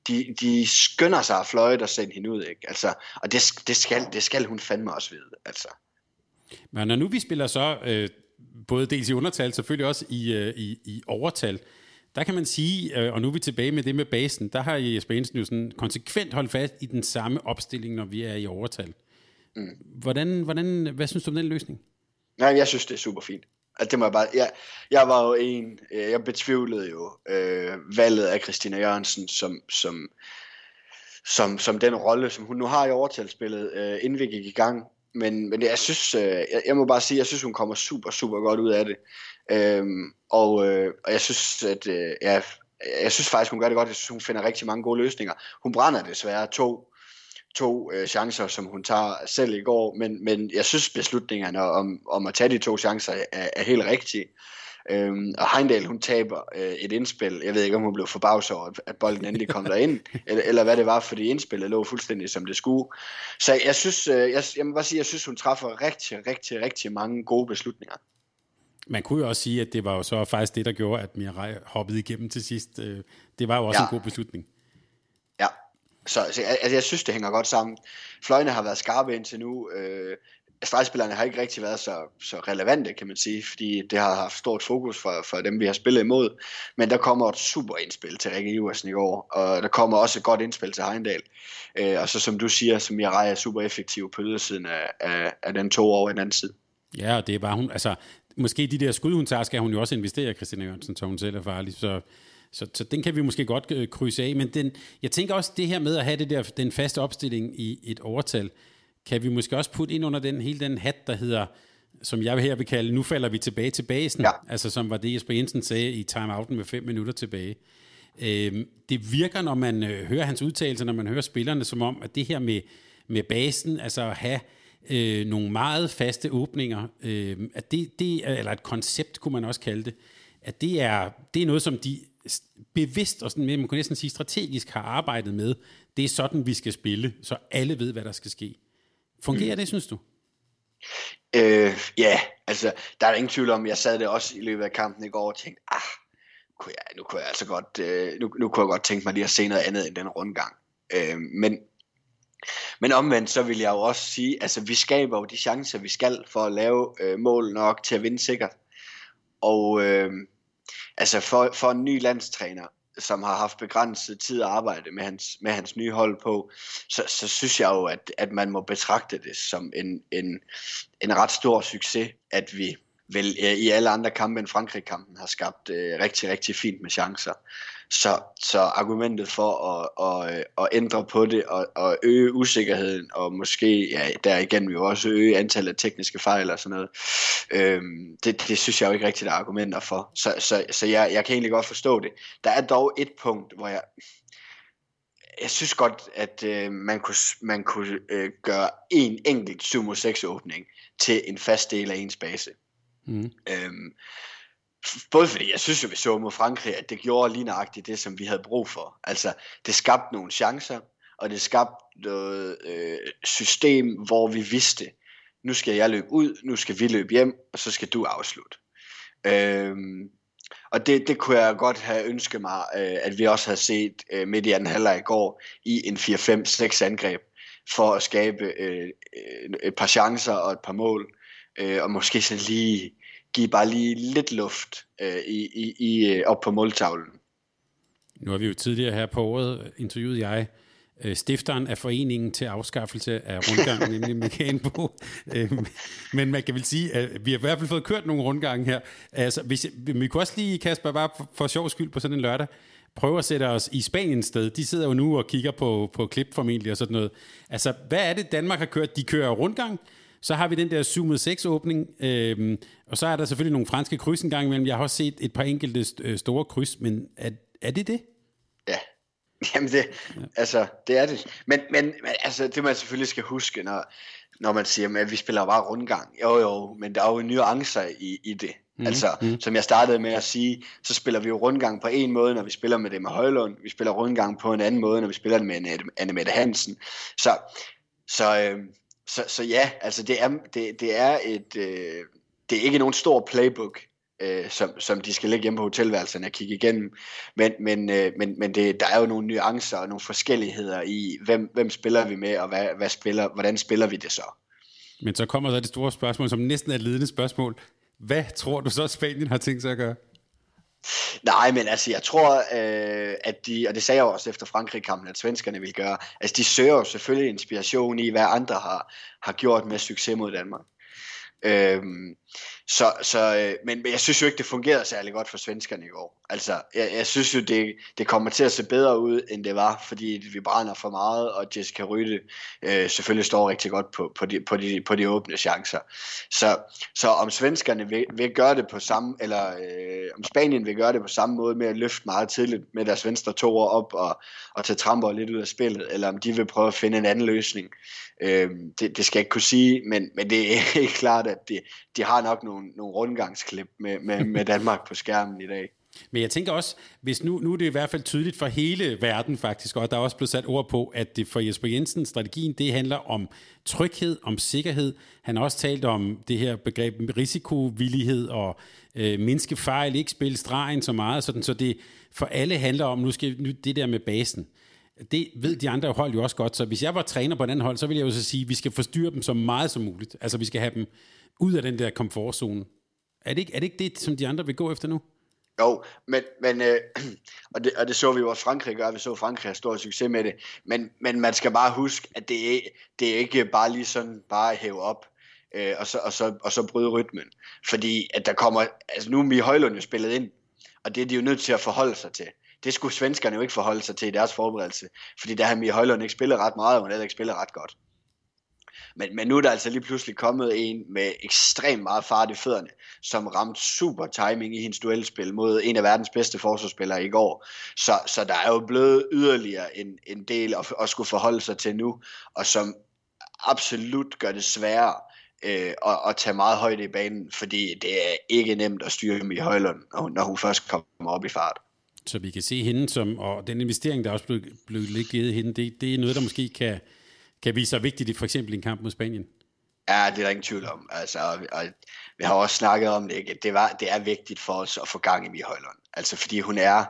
de, de skynder sig at fløjte og sende hende ud, ikke? Altså, og det, det, skal, det skal hun fandme også vide, altså. Men når nu vi spiller så, øh, både dels i undertal, selvfølgelig også i, øh, i, i overtal, der kan man sige, øh, og nu er vi tilbage med det med basen, der har Jesper Jensen jo sådan konsekvent holdt fast i den samme opstilling, når vi er i overtal. Mm. Hvordan, hvordan, hvad synes du om den løsning? Nej, jeg synes, det er super fint. Altså, det må jeg bare... Jeg, jeg var jo en... øh, Jeg betvivlede jo øh, valget af Christina Jørgensen som, som, som, som den rolle, som hun nu har i overtalsspillet, øh, inden vi gik i gang. Men, men jeg synes, øh, jeg, jeg må bare sige, jeg synes, hun kommer super, super godt ud af det. Øhm, og, øh, og jeg synes, at øh, ja, jeg synes faktisk, hun gør det godt. Jeg synes, hun finder rigtig mange gode løsninger. Hun brænder desværre to, to øh, chancer, som hun tager selv i går, men, men jeg synes, beslutningerne om, om at tage de to chancer er, er helt rigtige. Øhm, og Heindal, hun taber øh, et indspil. Jeg ved ikke, om hun blev forbavset over, at- bolden endelig kom derind, <laughs> eller, eller hvad det var, fordi indspillet lå fuldstændig som det skulle. Så jeg synes, øh, jeg, jeg må bare sige, jeg synes, hun træffer rigtig, rigtig, rigtig mange gode beslutninger. Man kunne jo også sige, at det var jo så faktisk det, der gjorde, at Mirai hoppede igennem til sidst. Øh, Det var jo også Ja. en god beslutning. Ja, så, så jeg, altså, jeg synes, det hænger godt sammen. Fløjene har været skarpe indtil nu. Øh, stregspillerne har ikke rigtig været så, så relevante, kan man sige, fordi det har haft stort fokus for, for dem, vi har spillet imod. Men der kommer et super indspil til Rikke Iversen i år, og der kommer også et godt indspil til Heindal. Øh, og så som du siger, som jeg er super effektiv på ydersiden af, af, af den to over i den anden side. Ja, og det er bare hun, altså, måske de der skud, hun tager, skal hun jo også investere, Christina Jørgensen, så hun selv er farlig, så, så, så den kan vi måske godt øh, krydse af, men den, jeg tænker også, det her med at have det der, den faste opstilling i et overtal, kan vi måske også putte ind under den, hele den hat, der hedder, som jeg her vil kalde, nu falder vi tilbage til basen, Ja. altså som var det, Jesper Jensen sagde i timeouten med fem minutter tilbage. Øhm, det virker, når man øh, hører hans udtalelser, når man hører spillerne, som om, at det her med, med basen, altså at have øh, nogle meget faste åbninger, øh, at det, det er, eller et koncept, kunne man også kalde det, at det er, det er noget, som de bevidst og sådan, man kunne næsten sige strategisk har arbejdet med. Det er sådan, vi skal spille, så alle ved, hvad der skal ske. Fungerer mm. det, synes du? Øh, ja, altså, der er ingen tvivl om, jeg sad det også i løbet af kampen i går og tænkte, ah, kunne jeg, nu kunne jeg altså godt, øh, nu, nu kunne jeg godt tænke mig lige at se noget andet end den rundgang. Øh, men, men omvendt, så vil jeg jo også sige, altså, vi skaber jo de chancer, vi skal for at lave øh, mål nok til at vinde sikkert. Og øh, altså, for, for en ny landstræner, som har haft begrænset tid at arbejde med hans, med hans nye hold på, så, så synes jeg jo, at, at man må betragte det som en, en, en ret stor succes, at vi vel øh, i alle andre kampe end Frankrig-kampen har skabt øh, rigtig, rigtig fint med chancer. Så, så argumentet for at, at, at ændre på det og, og øge usikkerheden, og måske ja, derigennem jo også øge antallet af tekniske fejl og sådan noget, øhm, det, det synes jeg jo ikke rigtig, der er argumenter for. Så, så, så jeg, jeg kan egentlig godt forstå det. Der er dog et punkt, hvor jeg, jeg synes godt, at øh, man kunne, man kunne øh, gøre en enkelt 7 mod 6 åbning til en fast del af ens base. Mm. Øhm, både fordi jeg synes jo, vi så mod Frankrig, at det gjorde lige nøjagtigt det, som vi havde brug for. Altså, det skabte nogle chancer, og det skabte noget øh, system, hvor vi vidste, nu skal jeg løbe ud, nu skal vi løbe hjem, og så skal du afslutte. Øhm, og det, det kunne jeg godt have ønsket mig, øh, at vi også havde set øh, midt i anden halvleg i går, i en 4-5-6 angreb, for at skabe øh, øh, et par chancer og et par mål, øh, og måske så lige give bare lige lidt luft øh, i, i, i, øh, op på måltavlen. Nu har vi jo tidligere her på året interviewet jeg øh, stifteren af foreningen til afskaffelse af rundgangen, <laughs> nemlig Michael Bo. Øh, men man kan vel sige, at vi har i hvert fald fået kørt nogle rundgange her. Altså, hvis, vi kunne også lige, Kasper, bare for, for sjov skyld på sådan en lørdag, prøve at sætte os i Spaniens sted. De sidder jo nu og kigger på, på klip formentlig og sådan noget. Altså, hvad er det, Danmark har kørt? De kører rundgang, så har vi den der 7 mod 6 åbning, øhm, og så er der selvfølgelig nogle franske kryds en gang imellem. Jeg har også set et par enkelte øh, store kryds, men er, er det det? Ja, <laughs> Jamen det, ja. altså, det er det. Men, men, men altså, det man selvfølgelig skal huske, når, når man siger, at vi spiller bare rundgang. Jo jo, men der er jo nuancer i, i det. Mm, altså, mm. som jeg startede med at sige, så spiller vi jo rundgang på en måde, når vi spiller med det med Højlund. Vi spiller rundgang på en anden måde, når vi spiller det med Anne Mette Hansen. Så, så, øh, så, så ja, altså det er, det, det er et, øh, det er ikke nogen stor playbook, øh, som, som de skal lægge hjemme på hotelværelserne og kigge igennem. Men, men, øh, men, men det, der er jo nogle nuancer og nogle forskelligheder i, hvem, hvem spiller vi med, og hvad, hvad spiller, hvordan spiller vi det så? Men så kommer der det store spørgsmål, som næsten er et ledende spørgsmål. Hvad tror du så, Spanien har tænkt sig at gøre? Nej, men altså, jeg tror, øh, at de, og det sagde jeg også efter Frankrig-kampen, at svenskerne vil gøre, altså de søger jo selvfølgelig inspiration i, hvad andre har, har gjort med succes mod Danmark. Øhm, så, så, øh, men, men jeg synes jo ikke, det fungerede særlig godt for svenskerne i går. Altså, jeg, jeg synes jo, det, det kommer til at se bedre ud, end det var, fordi vi brænder for meget, og Jessica Rytte øh, selvfølgelig står rigtig godt på, på, de, på, de, på de åbne chancer. Så, så om svenskerne vil, vil gøre det på samme, eller øh, om Spanien vil gøre det på samme måde med at løfte meget tidligt med deres venstre toer op og, og tage tramper lidt ud af spillet, eller om de vil prøve at finde en anden løsning, øh, det, det skal jeg ikke kunne sige, men, men det er <laughs> helt klart, at de, de har nok nogle, nogle rundgangsklip med, med, med Danmark på skærmen i dag. <laughs> Men jeg tænker også, hvis nu, nu er det i hvert fald tydeligt for hele verden faktisk, og der er også blevet sat ord på, at det for Jesper Jensen, strategien, det handler om tryghed, om sikkerhed. Han har også talt om det her begreb risikovillighed og øh, mindske fejl, ikke spille stregen så meget, sådan, så det for alle handler om, nu skal nu det der med basen. Det ved de andre hold jo også godt, så hvis jeg var træner på den anden hold, så ville jeg jo så sige, at vi skal forstyrre dem så meget som muligt. Altså vi skal have dem ud af den der komfortzone. Er det ikke, er det, ikke det, som de andre vil gå efter nu? Jo, men, men øh, <clears throat> og, det, og det så vi jo også Frankrig gøre, vi så Frankrig have stor succes med det, men, men man skal bare huske, at det er, det er ikke bare lige sådan, bare hæve op, øh, og, så, og, så, og så bryde rytmen, fordi at der kommer, altså nu er Mie Højlund jo spillet ind, og det er de jo nødt til at forholde sig til. Det skulle svenskerne jo ikke forholde sig til i deres forberedelse, fordi der har Mie Højlund ikke spillet ret meget, og hun heller ikke spillet ret godt. Men, men nu er der altså lige pludselig kommet en med ekstremt meget fart i fødderne, som ramte super timing i hendes duelspil mod en af verdens bedste forsvarsspillere i går. Så, så der er jo blevet yderligere en, en del at, at skulle forholde sig til nu, og som absolut gør det sværere øh, at, at tage meget højde i banen, fordi det er ikke nemt at styre i Højlund, når hun først kommer op i fart. Så vi kan se hende som, og den investering, der også blev, blev givet hende, det, det er noget, der måske kan, kan vise sig vigtigt i for eksempel en kamp mod Spanien. Ja, det er der ingen tvivl om. Altså, og, og, vi har også snakket om det, ikke? Det, var, det er vigtigt for os at få gang i Mie Højlund. Altså fordi hun er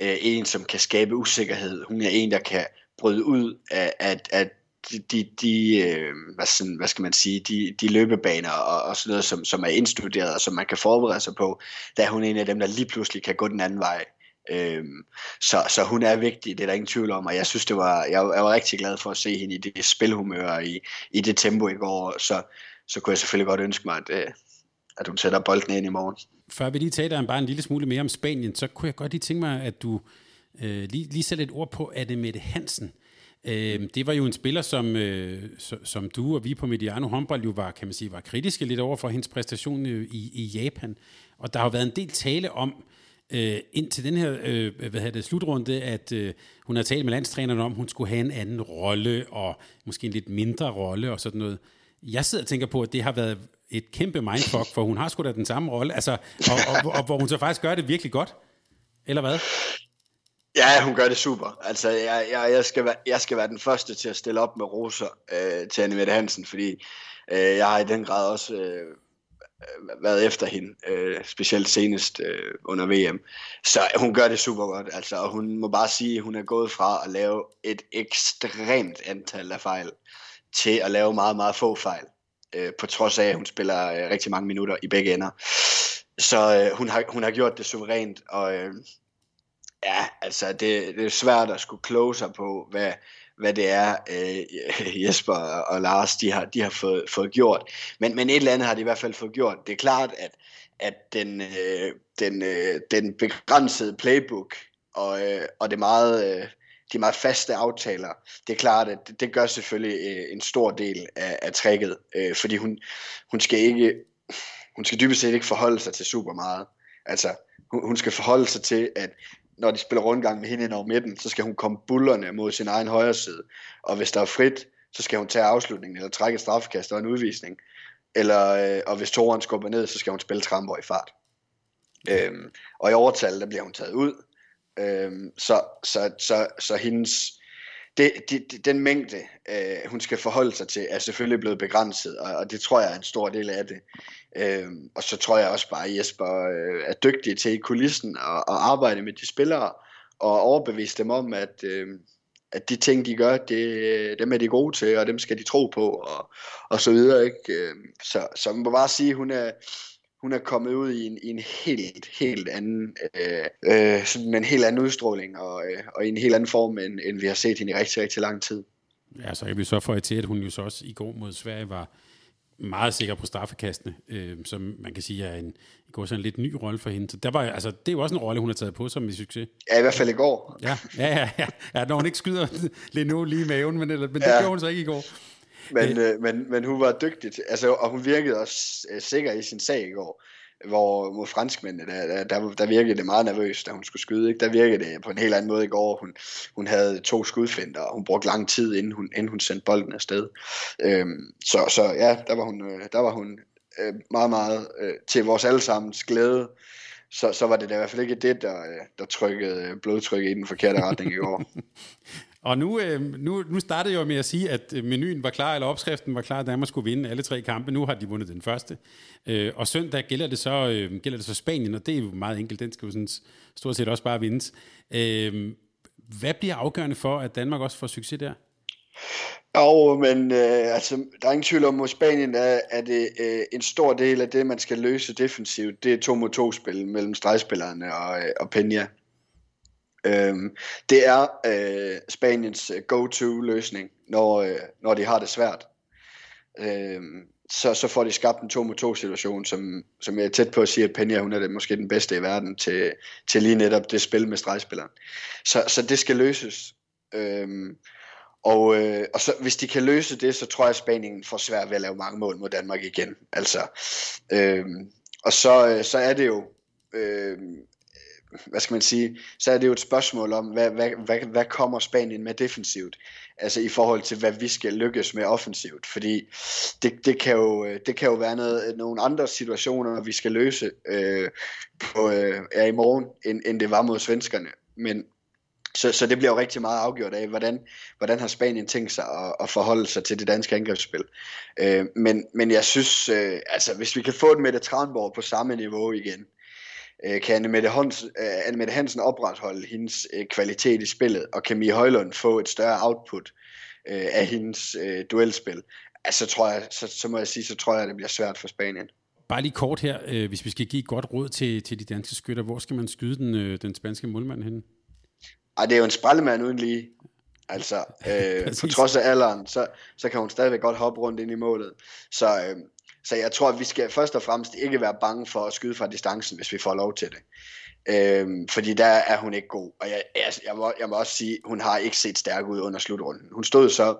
øh, en, som kan skabe usikkerhed. Hun er en, der kan bryde ud af, af, af de, de, de øh, hvad, sådan, hvad skal man sige, de, de løbebaner og, og sådan noget, som, som er indstuderet og som man kan forberede sig på, da hun er en af dem, der lige pludselig kan gå den anden vej. Øhm, så, så hun er vigtig, det er der ingen tvivl om, og jeg synes det var, jeg, jeg var rigtig glad for at se hende i det spilhumør, i, i det tempo i går, så, så kunne jeg selvfølgelig godt ønske mig, at, øh, at hun sætter bolden ind i morgen. Før vi lige taler bare en lille smule mere om Spanien, så kunne jeg godt lige tænke mig, at du øh, lige, lige sætter et ord på det Mette Hansen. Øh, det var jo en spiller, som, øh, som du og vi på Mediano håndbold jo var, kan man sige, var kritiske lidt over for hendes præstation øh, i, i Japan. Og der har jo været en del tale om, øh, Øh, ind til den her øh, hvad hedder det, slutrunde, at øh, hun har talt med landstræneren om, at hun skulle have en anden rolle, og måske en lidt mindre rolle og sådan noget. Jeg sidder og tænker på, at det har været et kæmpe mindfuck, for hun har sgu da den samme rolle, altså, og, og, og, og hvor hun så faktisk gør det virkelig godt. Eller hvad? Ja, hun gør det super. Altså, jeg, jeg, jeg, skal, være, jeg skal være den første til at stille op med roser øh, til Anne Mette Hansen, fordi øh, jeg har i den grad også øh, øh, været efter hende, øh, specielt senest øh, under VM. Så hun gør det super godt, altså, og hun må bare sige, at hun er gået fra at lave et ekstremt antal af fejl, til at lave meget, meget få fejl, øh, på trods af, at hun spiller øh, rigtig mange minutter i begge ender. Så øh, hun, har, hun har gjort det suverænt, og øh, ja, altså det, det er svært at skulle kloge sig på, hvad, hvad det er, øh, <laughs> Jesper og Lars de har, de har fået, fået gjort. Men, men et eller andet har de i hvert fald fået gjort. Det er klart, at, at den, øh, den, øh, den begrænsede playbook og, øh, og det meget, øh, de meget faste aftaler. Det er klart, at det, det gør selvfølgelig øh, en stor del af, af trækket, øh, fordi hun, hun skal ikke, hun skal dybest set ikke forholde sig til super meget. Altså, hun, hun skal forholde sig til, at når de spiller rundgang med hende ind over midten, så skal hun komme bullerne mod sin egen højre side. Og hvis der er frit, så skal hun tage afslutningen, eller trække et straffekast og en udvisning. Eller, øh, og hvis toren skubber ned, så skal hun spille tramper i fart. Øhm, og i overtal, der bliver hun taget ud. Øhm, så, så, så, så hendes, det, det, den mængde, øh, hun skal forholde sig til, er selvfølgelig blevet begrænset, og, og det tror jeg er en stor del af det. Øh, og så tror jeg også bare, at Jesper øh, er dygtig til i kulissen at, at arbejde med de spillere, og overbevise dem om, at, øh, at de ting, de gør, det, dem er de gode til, og dem skal de tro på, og, og så videre. Ikke? Øhm, så, så man må bare sige, at hun er, hun er kommet ud i en, i en helt, helt anden, øh, øh, sådan med en helt anden udstråling, og, øh, og i en helt anden form, end, end vi har set hende i rigtig, rigtig lang tid. Ja, så jeg vil så få til, at hun jo så også i går mod Sverige var meget sikker på straffekastene, øh, som man kan sige er en, i går sådan en lidt ny rolle for hende. Så der var, altså, det er jo også en rolle, hun har taget på som en succes. Ja, i hvert fald i går. Ja, ja, ja, ja. ja når hun ikke skyder <laughs> lidt nu lige i maven, men, eller, men det gjorde hun så ikke i går. Men, øh, men, men hun var dygtig, til, altså, og hun virkede også øh, sikker i sin sag i går hvor mod franskmændene, der, der, der virkede det meget nervøst, da hun skulle skyde. Ikke? Der virkede det på en helt anden måde i går. Hun, hun havde to skudfinder, og hun brugte lang tid, inden hun, inden hun sendte bolden afsted. Øhm, så, så ja, der var hun, øh, der var hun øh, meget, meget øh, til vores allesammens glæde. Så, så var det da i hvert fald ikke det, der, øh, der trykkede blodtrykket i den forkerte retning i går. <laughs> Og nu, øh, nu, nu startede jeg jo med at sige, at øh, menuen var klar, eller opskriften var klar, at Danmark skulle vinde alle tre kampe. Nu har de vundet den første. Øh, og søndag gælder det, så, gælder det så Spanien, og det er jo meget enkelt. Den skal jo sådan stort set også bare vindes. Hvad bliver afgørende for, at Danmark også får succes der? Jo, men øh, altså, der er ingen tvivl om, at Spanien er, er det øh, en stor del af det, man skal løse defensivt. Det er to mod to spil mellem stregspillerne og, øh, og Peña. Øhm, det er øh, Spaniens øh, go-to løsning, når, øh, når de har det svært. Øhm, så, så får de skabt en 2 mod 2 situation, som, som jeg er tæt på at sige, at Peña hun er det, måske den bedste i verden til, til lige netop det spil med stregspilleren. Så, så det skal løses. Øhm, og, øh, og så, hvis de kan løse det, så tror jeg, at Spanien får svært ved at lave mange mål mod Danmark igen. Altså, øh, og så, øh, så er det jo øh, hvad skal man sige, så er det jo et spørgsmål om, hvad, hvad, hvad, hvad kommer Spanien med defensivt, altså i forhold til, hvad vi skal lykkes med offensivt, fordi det, det, kan, jo, det kan jo være noget, nogle andre situationer, vi skal løse øh, på, øh, ja, i morgen, end, end det var mod svenskerne, men så, så det bliver jo rigtig meget afgjort af, hvordan, hvordan har Spanien tænkt sig at, at forholde sig til det danske angrebsspil. Øh, men, men jeg synes, øh, altså hvis vi kan få det med det Tranborg på samme niveau igen, øh, kan Anne Mette, Hansen, øh, Anne Mette Hansen opretholde hendes øh, kvalitet i spillet, og kan Mie Højlund få et større output øh, af hendes øh, duelspil, altså, tror jeg, så, så må jeg sige, så tror jeg, at det bliver svært for Spanien. Bare lige kort her, øh, hvis vi skal give et godt råd til, til de danske skytter, hvor skal man skyde den, øh, den spanske målmand hen? Ej, det er jo en sprællemand uden lige. Altså, <laughs> øh, på trods af alderen, så, så kan hun stadigvæk godt hoppe rundt ind i målet. Så, øh, så jeg tror, at vi skal først og fremmest ikke være bange for at skyde fra distancen, hvis vi får lov til det. Øhm, fordi der er hun ikke god. Og jeg, jeg, jeg, må, jeg må også sige, hun har ikke set stærk ud under slutrunden. Hun stod så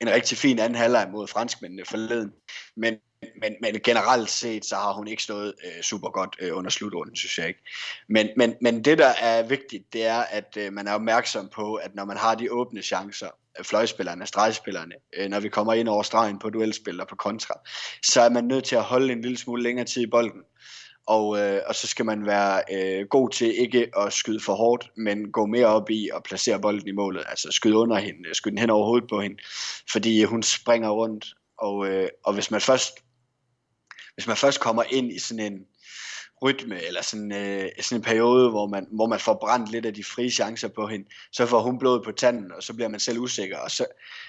en rigtig fin anden halvleg mod franskmændene forleden. Men, men, men generelt set, så har hun ikke stået øh, super godt øh, under slutrunden, synes jeg ikke. Men, men, men det, der er vigtigt, det er, at øh, man er opmærksom på, at når man har de åbne chancer, fløjspillerne, stregspillerne, øh, når vi kommer ind over stregen på duelspil og på kontra, så er man nødt til at holde en lille smule længere tid i bolden. Og, øh, og så skal man være øh, god til ikke at skyde for hårdt, men gå mere op i at placere bolden i målet. Altså skyde under hende, øh, skyde den hen over hovedet på hende, fordi øh, hun springer rundt. Og, øh, og hvis man først hvis man først kommer ind i sådan en rytme, eller sådan, øh, sådan en periode, hvor man, hvor man får brændt lidt af de frie chancer på hende, så får hun blod på tanden, og så bliver man selv usikker, og så,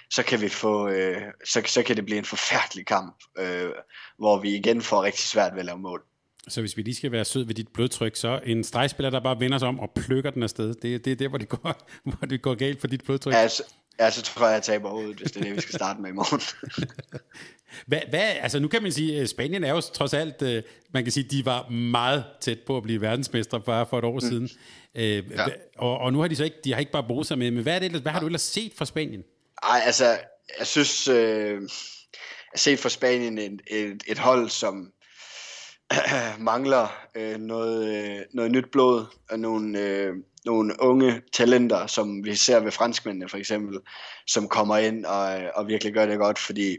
så kan vi få, øh, så, så kan det blive en forfærdelig kamp, øh, hvor vi igen får rigtig svært ved at lave mål. Så hvis vi lige skal være sød ved dit blodtryk, så en stregspiller, der bare vender sig om og plukker den afsted, det, det er der, hvor det går, <laughs> hvor det går galt for dit blodtryk. Altså, Ja, så tror jeg, jeg taber hovedet, hvis det er det, vi skal starte med i morgen. <laughs> hvad, hvad, altså nu kan man sige, at Spanien er jo trods alt, øh, man kan sige, de var meget tæt på at blive verdensmestre bare for et år mm. siden. Øh, ja. og, og nu har de så ikke, de har ikke bare brugt sig med, men hvad, er det, hvad har du ellers set fra Spanien? Nej, altså, jeg synes, øh, jeg har set fra Spanien et, et, et hold, som <clears throat> mangler øh, noget, øh, noget nyt blod og nogle, øh, nogle unge talenter, som vi ser ved franskmændene for eksempel, som kommer ind og, og virkelig gør det godt, fordi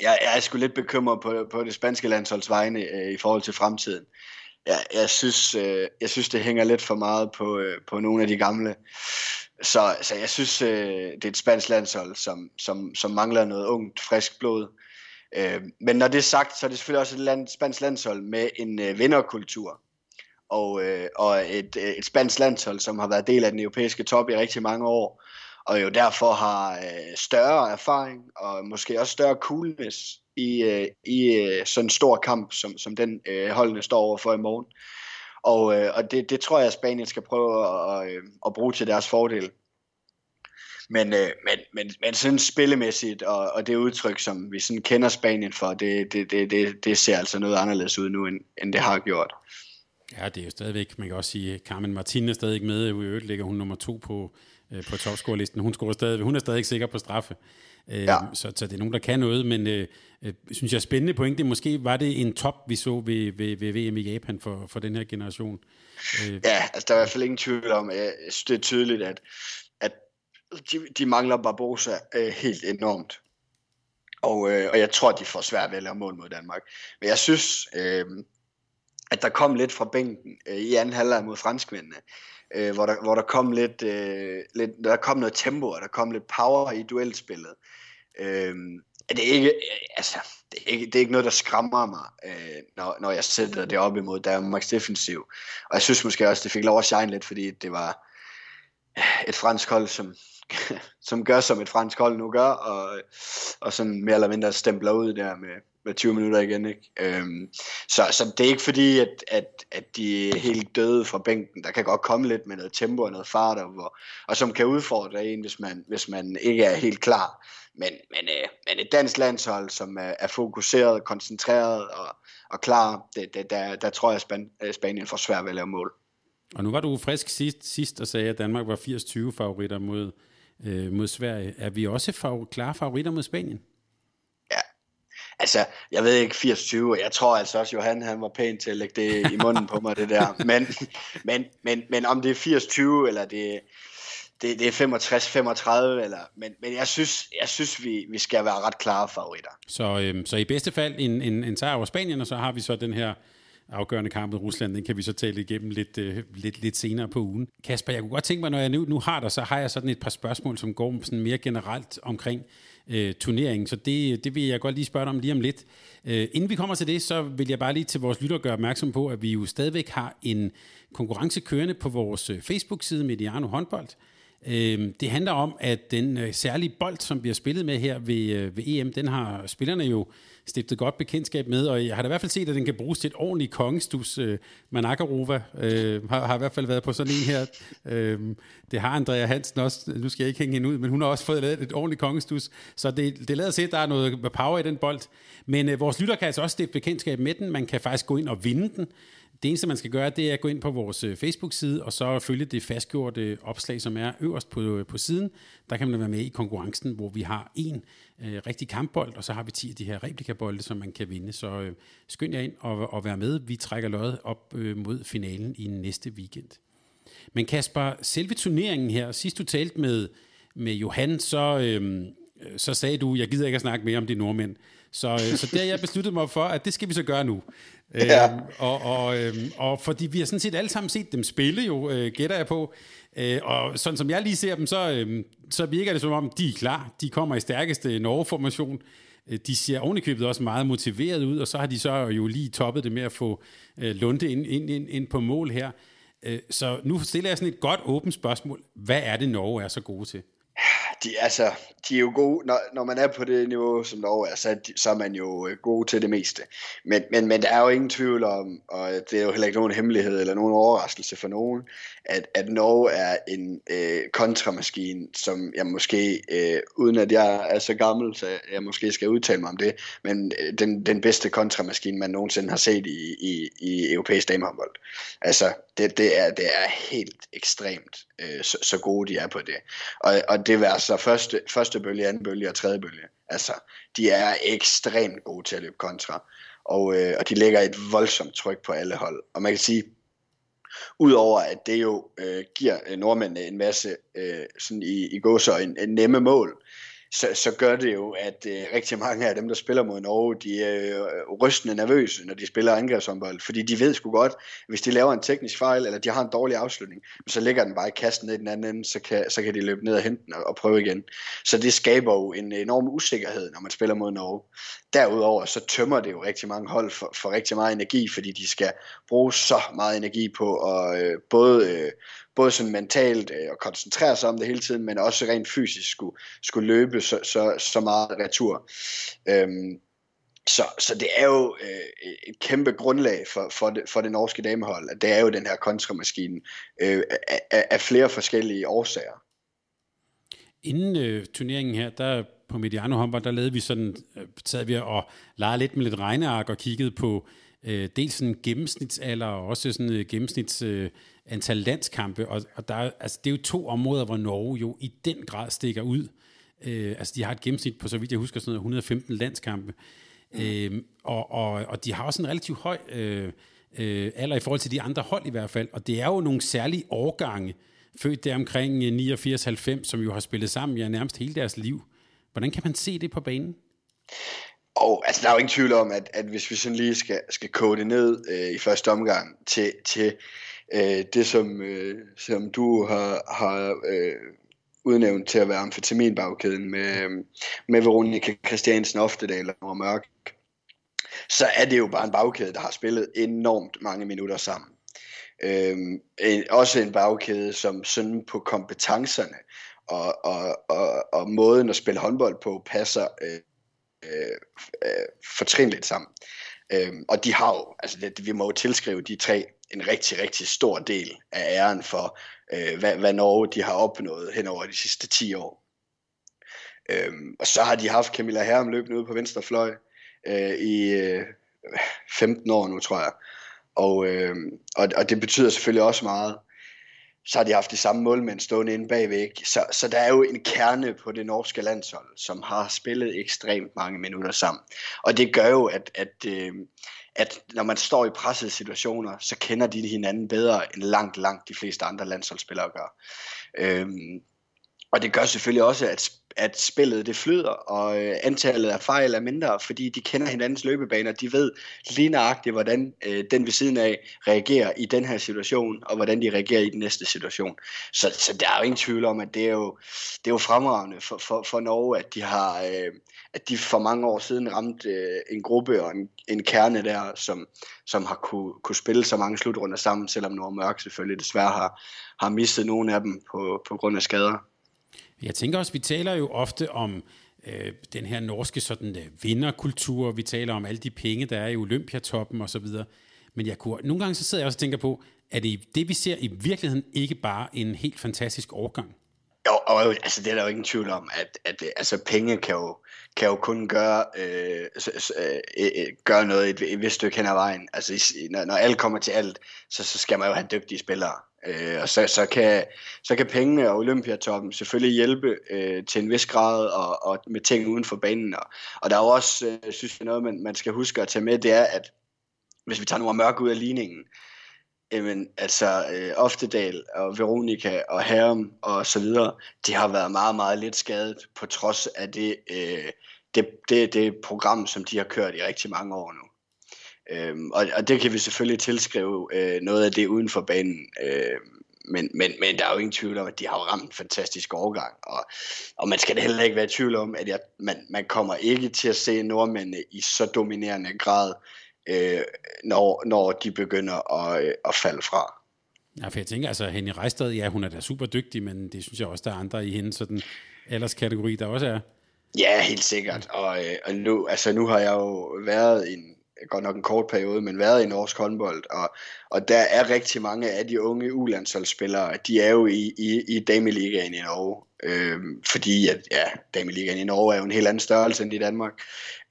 jeg, jeg er sgu lidt bekymret på, på det spanske landsholds vegne øh, i forhold til fremtiden. Jeg, jeg, synes, øh, jeg synes, det hænger lidt for meget på, øh, på nogle af de gamle. Så, så jeg synes, øh, det er et spansk landshold, som, som, som mangler noget ungt, frisk blod. Øh, men når det er sagt, så er det selvfølgelig også et land, spansk landshold med en øh, vinderkultur. Og, øh, og et, øh, et spansk landshold, som har været del af den europæiske top i rigtig mange år. Og jo derfor har øh, større erfaring og måske også større coolness i, øh, i øh, sådan en stor kamp, som, som den øh, holdene står over for i morgen. Og, øh, og det, det tror jeg, at Spanien skal prøve at, at, øh, at bruge til deres fordel. Men, øh, men, men, men sådan spillemæssigt, og, og det udtryk, som vi sådan kender Spanien for, det, det, det, det, det ser altså noget anderledes ud nu, end, end det har gjort. Ja, det er jo stadigvæk, man kan også sige, Carmen Martin er stadig med, i øvrigt ligger hun nummer to på, øh, på topscore-listen. Hun, scorer stadig, hun er stadig sikker på straffe. Øh, ja. så, så det er nogen, der kan noget, men øh, øh, synes jeg spændende pointe. Måske var det en top, vi så ved, ved, ved VM i Japan for, for den her generation. Øh. Ja, altså der er i hvert fald ingen tvivl om, at det er tydeligt, at, at de, de mangler Barbosa øh, helt enormt. Og, øh, og jeg tror, de får svært ved at lave mål mod Danmark. Men jeg synes, øh, at der kom lidt fra bænken øh, i anden halvleg mod franskmændene, øh, hvor, der, hvor der kom lidt, øh, lidt, der kom noget tempo, og der kom lidt power i duelspillet. Øh, det er ikke, øh, altså, det er ikke, det er ikke noget, der skræmmer mig, øh, når, når jeg sætter det op imod Danmarks defensiv. Og jeg synes måske også, det fik lov at shine lidt, fordi det var øh, et fransk hold, som, <laughs> som gør, som et fransk hold nu gør, og, og sådan mere eller mindre stempler ud der med, med 20 minutter igen. Ikke? Øhm, så, så det er ikke fordi, at, at, at de er helt døde fra bænken. Der kan godt komme lidt med noget tempo og noget fart, og, hvor, og som kan udfordre en, hvis man, hvis man ikke er helt klar. Men, men, øh, men et dansk landshold, som er, er fokuseret, koncentreret og, og klar, det, det, der, der tror jeg, at Span, øh, Spanien får svært ved at lave mål. Og nu var du frisk sidst, sidst og sagde, at Danmark var 80-20 favoritter mod, øh, mod Sverige. Er vi også favor- klare favoritter mod Spanien? Altså, jeg ved ikke 80-20, og jeg tror altså også, Johan han var pæn til at lægge det i munden på mig, det der. Men, men, men, men om det er 80-20, eller det, det, det er 65-35, eller, men, men jeg synes, jeg synes vi, vi skal være ret klare favoritter. Så, øhm, så i bedste fald en, en, en sejr over Spanien, og så har vi så den her afgørende kamp med Rusland, den kan vi så tale igennem lidt, øh, lidt, lidt senere på ugen. Kasper, jeg kunne godt tænke mig, når jeg nu, nu har dig, så har jeg sådan et par spørgsmål, som går sådan mere generelt omkring øh, turneringen, så det, det vil jeg godt lige spørge dig om lige om lidt. Øh, inden vi kommer til det, så vil jeg bare lige til vores lytter gøre opmærksom på, at vi jo stadigvæk har en konkurrence kørende på vores øh, Facebook-side Mediano Håndbold. Øh, det handler om, at den øh, særlige bold, som bliver spillet med her ved, øh, ved EM, den har spillerne jo stiftet godt bekendtskab med, og jeg har da i hvert fald set, at den kan bruges til et ordentligt kongestus. Øh, Manakarova øh, har, har i hvert fald været på sådan en her. Øh, det har Andrea Hansen også, nu skal jeg ikke hænge hende ud, men hun har også fået lavet et ordentligt kongestus, så det, det lader sig, at der er noget power i den bold. Men øh, vores lytter kan altså også stifte bekendtskab med den, man kan faktisk gå ind og vinde den. Det eneste, man skal gøre, det er at gå ind på vores øh, Facebook-side, og så følge det fastgjorte øh, opslag, som er øverst på, øh, på siden. Der kan man være med i konkurrencen, hvor vi har en øh, rigtig kampbold, og så har vi 10 af de her replikabolde, som man kan vinde. Så øh, skynd jer ind og, og vær med. Vi trækker løjet op øh, mod finalen i næste weekend. Men Kasper, selve turneringen her, sidst du talte med, med Johan, så, øh, så sagde du, jeg gider ikke at snakke mere om de nordmænd. Så, øh, så der jeg besluttet mig for, at det skal vi så gøre nu. Ja. Øhm, og, og, øhm, og fordi vi har sådan set alle sammen set dem spille jo, øh, gætter jeg på. Øh, og sådan som jeg lige ser dem, så, øh, så virker det som om, de er klar. De kommer i stærkeste Norge-formation. Øh, de ser ovenikøbet også meget motiveret ud, og så har de så jo lige toppet det med at få øh, Lunde ind, ind, ind, ind på mål her. Øh, så nu stiller jeg sådan et godt åbent spørgsmål. Hvad er det, Norge er så gode til? De, altså, de er jo gode, når, når man er på det niveau, som Norge er, så er, de, så er man jo øh, god til det meste. Men, men, men der er jo ingen tvivl om, og det er jo heller ikke nogen hemmelighed eller nogen overraskelse for nogen, at, at Norge er en øh, kontramaskine, som jeg måske, øh, uden at jeg er så gammel, så jeg måske skal udtale mig om det, men øh, den, den bedste kontramaskine, man nogensinde har set i, i, i europæisk damehåndbold. Altså, det, det, er, det er helt ekstremt, øh, så, så gode de er på det. Og, og det vil så første, første bølge, anden bølge og tredje bølge. Altså, de er ekstremt gode til at løbe kontra. Og, øh, og de lægger et voldsomt tryk på alle hold. Og man kan sige, Udover at det jo øh, giver nordmændene en masse øh, sådan i, i gåsøjne en nemme mål, så, så gør det jo, at øh, rigtig mange af dem, der spiller mod Norge, de er øh, rystende nervøse, når de spiller angrebshåndbold, fordi de ved sgu godt, at hvis de laver en teknisk fejl, eller de har en dårlig afslutning, så ligger den bare i kassen ned i den anden ende, så kan, så kan de løbe ned og hente den og, og prøve igen. Så det skaber jo en enorm usikkerhed, når man spiller mod Norge. Derudover så tømmer det jo rigtig mange hold for, for rigtig meget energi, fordi de skal bruge så meget energi på at øh, både øh, både sådan mentalt øh, at koncentrere sig om det hele tiden, men også rent fysisk skulle, skulle løbe så, så, så meget retur. Øhm, så, så det er jo øh, et kæmpe grundlag for, for, det, for det norske damehold, at det er jo den her kontramaskine øh, af, af flere forskellige årsager. Inden øh, turneringen her, der på Mediano Humber, der lavede vi sådan, øh, sad vi og legede lidt med lidt regneark og kiggede på øh, dels sådan gennemsnitsalder og også sådan øh, gennemsnits øh, antal landskampe, og, og der, altså, det er jo to områder, hvor Norge jo i den grad stikker ud. Øh, altså de har et gennemsnit på, så vidt jeg husker, sådan 115 landskampe, mm. øh, og, og, og de har også en relativt høj øh, øh, alder i forhold til de andre hold i hvert fald, og det er jo nogle særlige årgange, født der omkring øh, 89-90, som jo har spillet sammen ja, nærmest hele deres liv. Hvordan kan man se det på banen? Og altså, der er jo ingen tvivl om, at, at hvis vi sådan lige skal, skal kode det ned øh, i første omgang til, til øh, det, som, øh, som du har, har øh, udnævnt til at være amfetaminbagkæden med, med Veronica Christiansen Oftedal og Mørk, så er det jo bare en bagkæde, der har spillet enormt mange minutter sammen. Øhm, en, også en bagkæde, som sådan på kompetencerne og, og, og, og måden at spille håndbold på passer øh, øh, øh, fortrinligt sammen. Øh, og de har jo, altså det, vi må jo tilskrive de tre en rigtig, rigtig stor del af æren for, øh, hvad, hvad Norge de har opnået hen over de sidste 10 år. Øhm, og så har de haft Camilla Herrem løbende ude på venstre fløj øh, i øh, 15 år nu, tror jeg. Og, øh, og, og det betyder selvfølgelig også meget så har de haft de samme målmænd stående inde bagved. Så, så der er jo en kerne på det norske landshold, som har spillet ekstremt mange minutter sammen. Og det gør jo, at, at, øh, at når man står i pressede situationer, så kender de hinanden bedre end langt, langt de fleste andre landsholdsspillere gør. Øhm, og det gør selvfølgelig også, at at spillet det flyder, og øh, antallet af fejl er mindre, fordi de kender hinandens løbebaner. De ved lige nøjagtigt, hvordan øh, den ved siden af reagerer i den her situation, og hvordan de reagerer i den næste situation. Så, så der er jo ingen tvivl om, at det er jo, det er jo fremragende for, for, for Norge, at de har øh, at de for mange år siden ramte øh, en gruppe og en, en kerne der, som, som har kunne, kunne spille så mange slutrunder sammen, selvom Norge Mørk selvfølgelig desværre har, har mistet nogle af dem på, på grund af skader. Jeg tænker også, vi taler jo ofte om øh, den her norske sådan øh, vinderkultur. Vi taler om alle de penge, der er i Olympiatoppen og så videre. Men jeg kunne, nogle gange så sidder jeg også og tænker på, er det, det vi ser i virkeligheden ikke bare en helt fantastisk overgang? Jo, og altså, det er der jo ingen tvivl om, at, at altså, penge kan jo, kan jo kun gøre, øh, øh, øh, gøre noget et, et vist stykke hen ad vejen. Altså, når, når alt kommer til alt, så, så skal man jo have dygtige spillere. Øh, og så, så, kan, så kan pengene og Olympiatoppen selvfølgelig hjælpe øh, til en vis grad og, og med ting uden for banen. Og, og der er jo også, øh, synes jeg, noget, man, man skal huske at tage med, det er, at hvis vi tager nogle mørke ud af ligningen, jamen, altså øh, Oftedal og Veronika og Herm og så videre, de har været meget, meget lidt skadet på trods af det, øh, det, det, det program, som de har kørt i rigtig mange år nu. Øhm, og, og det kan vi selvfølgelig tilskrive øh, noget af det uden for banen. Øh, men, men, men der er jo ingen tvivl om, at de har ramt en fantastisk overgang. Og, og man skal da heller ikke være i tvivl om, at jeg, man, man kommer ikke til at se nordmændene i så dominerende grad, øh, når, når de begynder at, øh, at falde fra. Ja, for jeg tænker, altså Henny Rejstad, ja, hun er da super dygtig, men det synes jeg også, der er andre i hende sådan alderskategori, der også er. Ja, helt sikkert. Og, øh, og nu, altså, nu har jeg jo været en, godt nok en kort periode, men været i norsk håndbold, og, og der er rigtig mange af de unge ulandsholdsspillere, de er jo i, i, i Dameligaen i Norge, øhm, fordi at, ja, Dameligaen i Norge er jo en helt anden størrelse end i Danmark,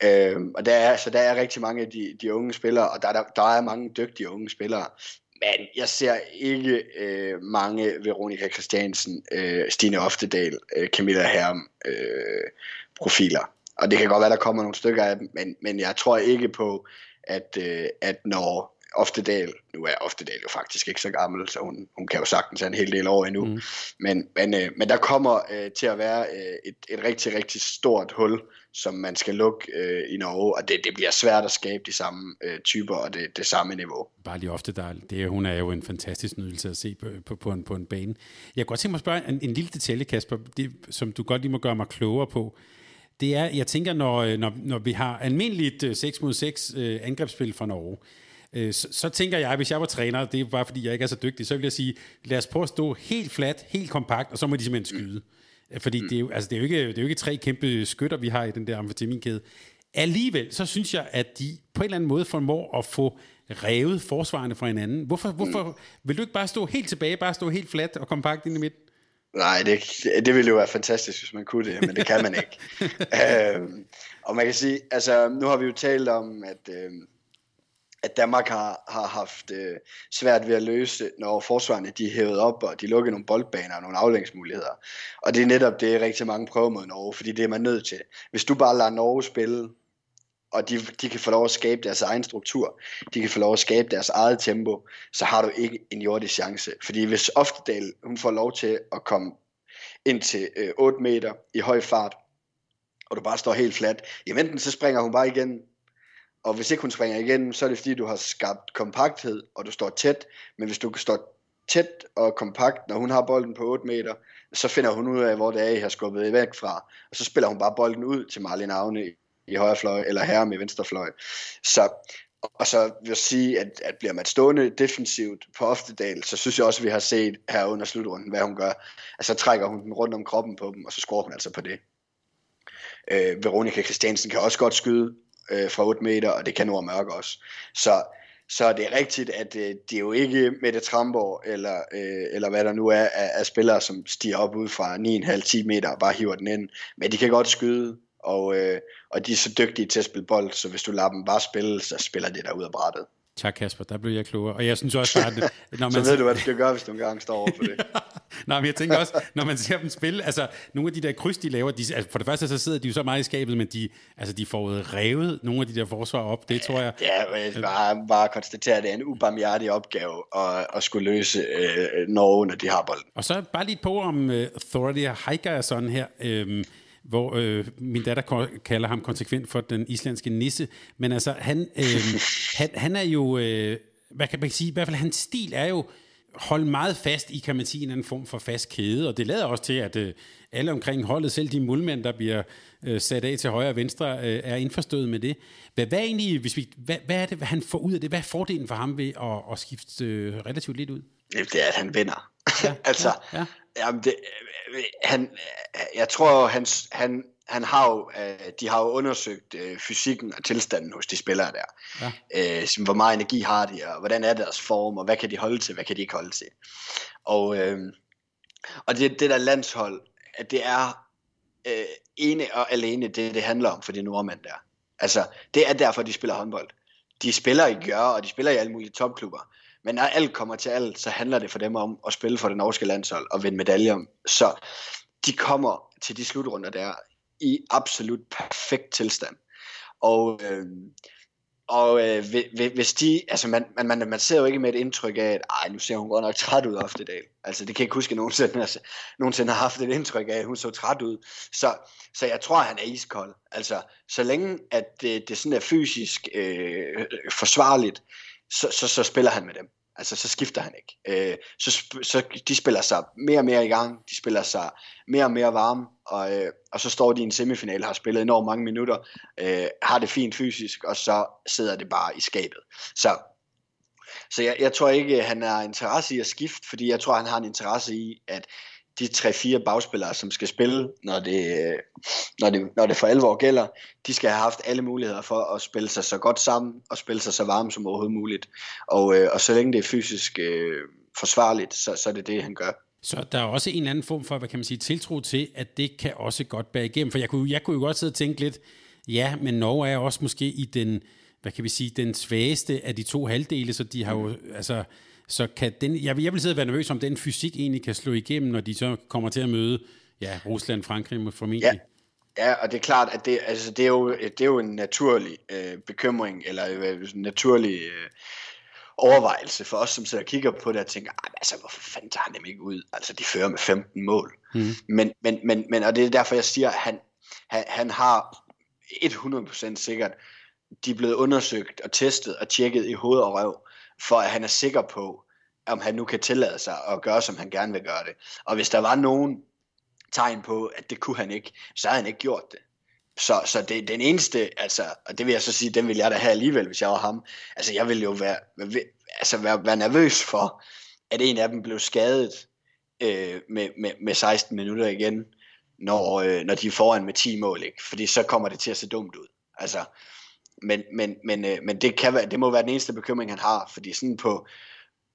øhm, og der er, så der er rigtig mange af de, de unge spillere, og der, der, der er mange dygtige unge spillere, men jeg ser ikke øh, mange Veronika Christiansen, øh, Stine Oftedal, øh, Camilla Herm øh, profiler. Og det kan godt være, der kommer nogle stykker af dem, men, men jeg tror ikke på, at, øh, at når Oftedal, nu er Oftedal jo faktisk ikke så gammel, så hun, hun kan jo sagtens have en hel del år endnu, mm. men, men, øh, men der kommer øh, til at være øh, et, et rigtig, rigtig stort hul, som man skal lukke øh, i Norge, og det, det bliver svært at skabe de samme øh, typer og det, det samme niveau. Bare lige ofte, der, det, hun er jo en fantastisk nydelse at se på, på, på, en, på en bane. Jeg kan godt tænke mig at spørge en, en lille detalje, Kasper, det, som du godt lige må gøre mig klogere på det er, jeg tænker, når, øh, når, når vi har almindeligt 6 øh, mod 6 øh, angrebsspil fra Norge, øh, så, så tænker jeg, hvis jeg var træner, det er bare fordi, jeg ikke er så dygtig, så vil jeg sige, lad os prøve at stå helt fladt, helt kompakt, og så må de simpelthen skyde. Fordi mm. det, er jo, altså, det, er jo ikke, det er jo ikke tre kæmpe skytter, vi har i den der amfetaminkæde. Alligevel, så synes jeg, at de på en eller anden måde formår at få revet forsvarende fra hinanden. Hvorfor, hvorfor mm. vil du ikke bare stå helt tilbage, bare stå helt fladt og kompakt ind i midten? Nej, det, det ville jo være fantastisk, hvis man kunne det, men det kan man ikke. <laughs> øhm, og man kan sige, altså nu har vi jo talt om, at, øh, at Danmark har, har haft øh, svært ved at løse, når forsvarerne de hævet op, og de lukker nogle boldbaner og nogle aflængsmuligheder. Og det er netop det, rigtig mange prøver mod Norge, fordi det er man nødt til. Hvis du bare lader Norge spille og de, de kan få lov at skabe deres egen struktur, de kan få lov at skabe deres eget tempo, så har du ikke en jordisk chance. Fordi hvis Oftedal, hun får lov til at komme ind til øh, 8 meter i høj fart, og du bare står helt fladt, jamen enten så springer hun bare igen, og hvis ikke hun springer igen, så er det fordi, du har skabt kompakthed, og du står tæt, men hvis du står tæt og kompakt, når hun har bolden på 8 meter, så finder hun ud af, hvor det er, I har skubbet væk fra, og så spiller hun bare bolden ud til Marlene Agne i højre fløj, eller herre med venstre fløj. Så, og så vil jeg sige, at, at bliver man stående defensivt på Oftedal, så synes jeg også, at vi har set her under slutrunden, hvad hun gør. Altså trækker hun den rundt om kroppen på dem, og så scorer hun altså på det. Øh, Veronika Christiansen kan også godt skyde øh, fra 8 meter, og det kan Nord Mørk også. Så, så det er rigtigt, at øh, det er jo ikke Mette Tramborg, eller, øh, eller hvad der nu er af, af spillere, som stiger op ud fra 9,5-10 meter og bare hiver den ind. Men de kan godt skyde, og, øh, og de er så dygtige til at spille bold, så hvis du lader dem bare spille, så spiller de der ud af brættet. Tak Kasper, der blev jeg klogere. Og jeg synes også bare, at... <laughs> Når man så ved du, hvad du skal gøre, hvis du engang står over for det. <laughs> Nej, men jeg tænker også, når man ser dem spille, altså nogle af de der kryds, de laver, de, altså, for det første så sidder de jo så meget i skabet, men de, altså, de får revet nogle af de der forsvar op, det tror jeg. Ja, jeg bare, bare konstatere, at det er en ubarmhjertig opgave at, at skulle løse øh, Norge, når de har bolden. Og så bare lige på om uh, Thordy sådan her. Øh, hvor øh, min datter kalder ham konsekvent for den islandske nisse. Men altså, han, øh, <laughs> han, han er jo, øh, hvad kan man sige, i hvert fald hans stil er jo holde meget fast i, kan man sige, en anden form for fast kæde, og det lader også til, at øh, alle omkring holdet, selv de mulmænd, der bliver øh, sat af til højre og venstre, øh, er indforstået med det. Hvad, hvad, egentlig, hvis vi, hvad, hvad er det, hvad han får ud af det? Hvad er fordelen for ham ved at, at skifte øh, relativt lidt ud? Det er, at han vinder. Ja, <laughs> altså, ja, ja. Jamen det, han, jeg tror, han, han, han har jo, øh, de har jo undersøgt øh, fysikken og tilstanden hos de spillere der. Ja. Øh, hvor meget energi har de, og hvordan er deres form, og hvad kan de holde til, hvad kan de ikke holde til. Og, øh, og det, det der landshold, at det er øh, ene og alene det, det handler om for de nordmænd der. Altså, det er derfor, de spiller håndbold. De spiller i gør, og de spiller i alle mulige topklubber. Men når alt kommer til alt, så handler det for dem om at spille for det norske landshold og vinde medaljer. Så de kommer til de slutrunder der i absolut perfekt tilstand. Og, øh, og øh, hvis de, altså man, man, man, man ser jo ikke med et indtryk af, at ej, nu ser hun godt nok træt ud ofte i dag. Altså det kan jeg ikke huske, at nogensinde, altså, nogensinde har haft et indtryk af, at hun så træt ud. Så, så jeg tror, at han er iskold. Altså så længe at det, det sådan er fysisk øh, forsvarligt, så, så, så spiller han med dem. Altså, så skifter han ikke. Øh, så, så de spiller sig mere og mere i gang, de spiller sig mere og mere varme, og, øh, og så står de i en semifinal, har spillet enormt mange minutter, øh, har det fint fysisk, og så sidder det bare i skabet. Så, Så jeg, jeg tror ikke, han har interesse i at skifte, fordi jeg tror, han har en interesse i, at de tre-fire bagspillere, som skal spille, når det, når, det, når det for alvor gælder, de skal have haft alle muligheder for at spille sig så godt sammen, og spille sig så varme som overhovedet muligt. Og, øh, og så længe det er fysisk øh, forsvarligt, så, så er det det, han gør. Så der er også en eller anden form for, hvad kan man sige, tiltro til, at det kan også godt bære igennem. For jeg kunne, jeg kunne jo godt sidde og tænke lidt, ja, men Norge er også måske i den, hvad kan vi sige, den svageste af de to halvdele, så de har jo, altså, så kan den, jeg, jeg vil sidde og være nervøs om den fysik egentlig kan slå igennem, når de så kommer til at møde, ja, Rusland, Frankrig formentlig. Ja. Ja, og det er klart, at det, altså, det, er, jo, det er jo en naturlig øh, bekymring, eller øh, en naturlig øh, overvejelse for os, som sidder og kigger på det og tænker, altså hvorfor fanden tager han dem ikke ud? Altså de fører med 15 mål. Mm. Men, men, men, men, og det er derfor, jeg siger, at han, han, han har 100% sikkert, de er blevet undersøgt og testet og tjekket i hoved og røv, for at han er sikker på, om han nu kan tillade sig at gøre, som han gerne vil gøre det. Og hvis der var nogen tegn på, at det kunne han ikke, så havde han ikke gjort det. Så, så det, den eneste, altså, og det vil jeg så sige, den vil jeg da have alligevel, hvis jeg var ham. Altså, jeg ville jo være, altså, være, være nervøs for, at en af dem blev skadet øh, med, med, med 16 minutter igen, når, øh, når de er foran med 10 mål, ikke? Fordi så kommer det til at se dumt ud. Altså, men, men, men, øh, men det, kan være, det må være den eneste bekymring, han har, fordi sådan på,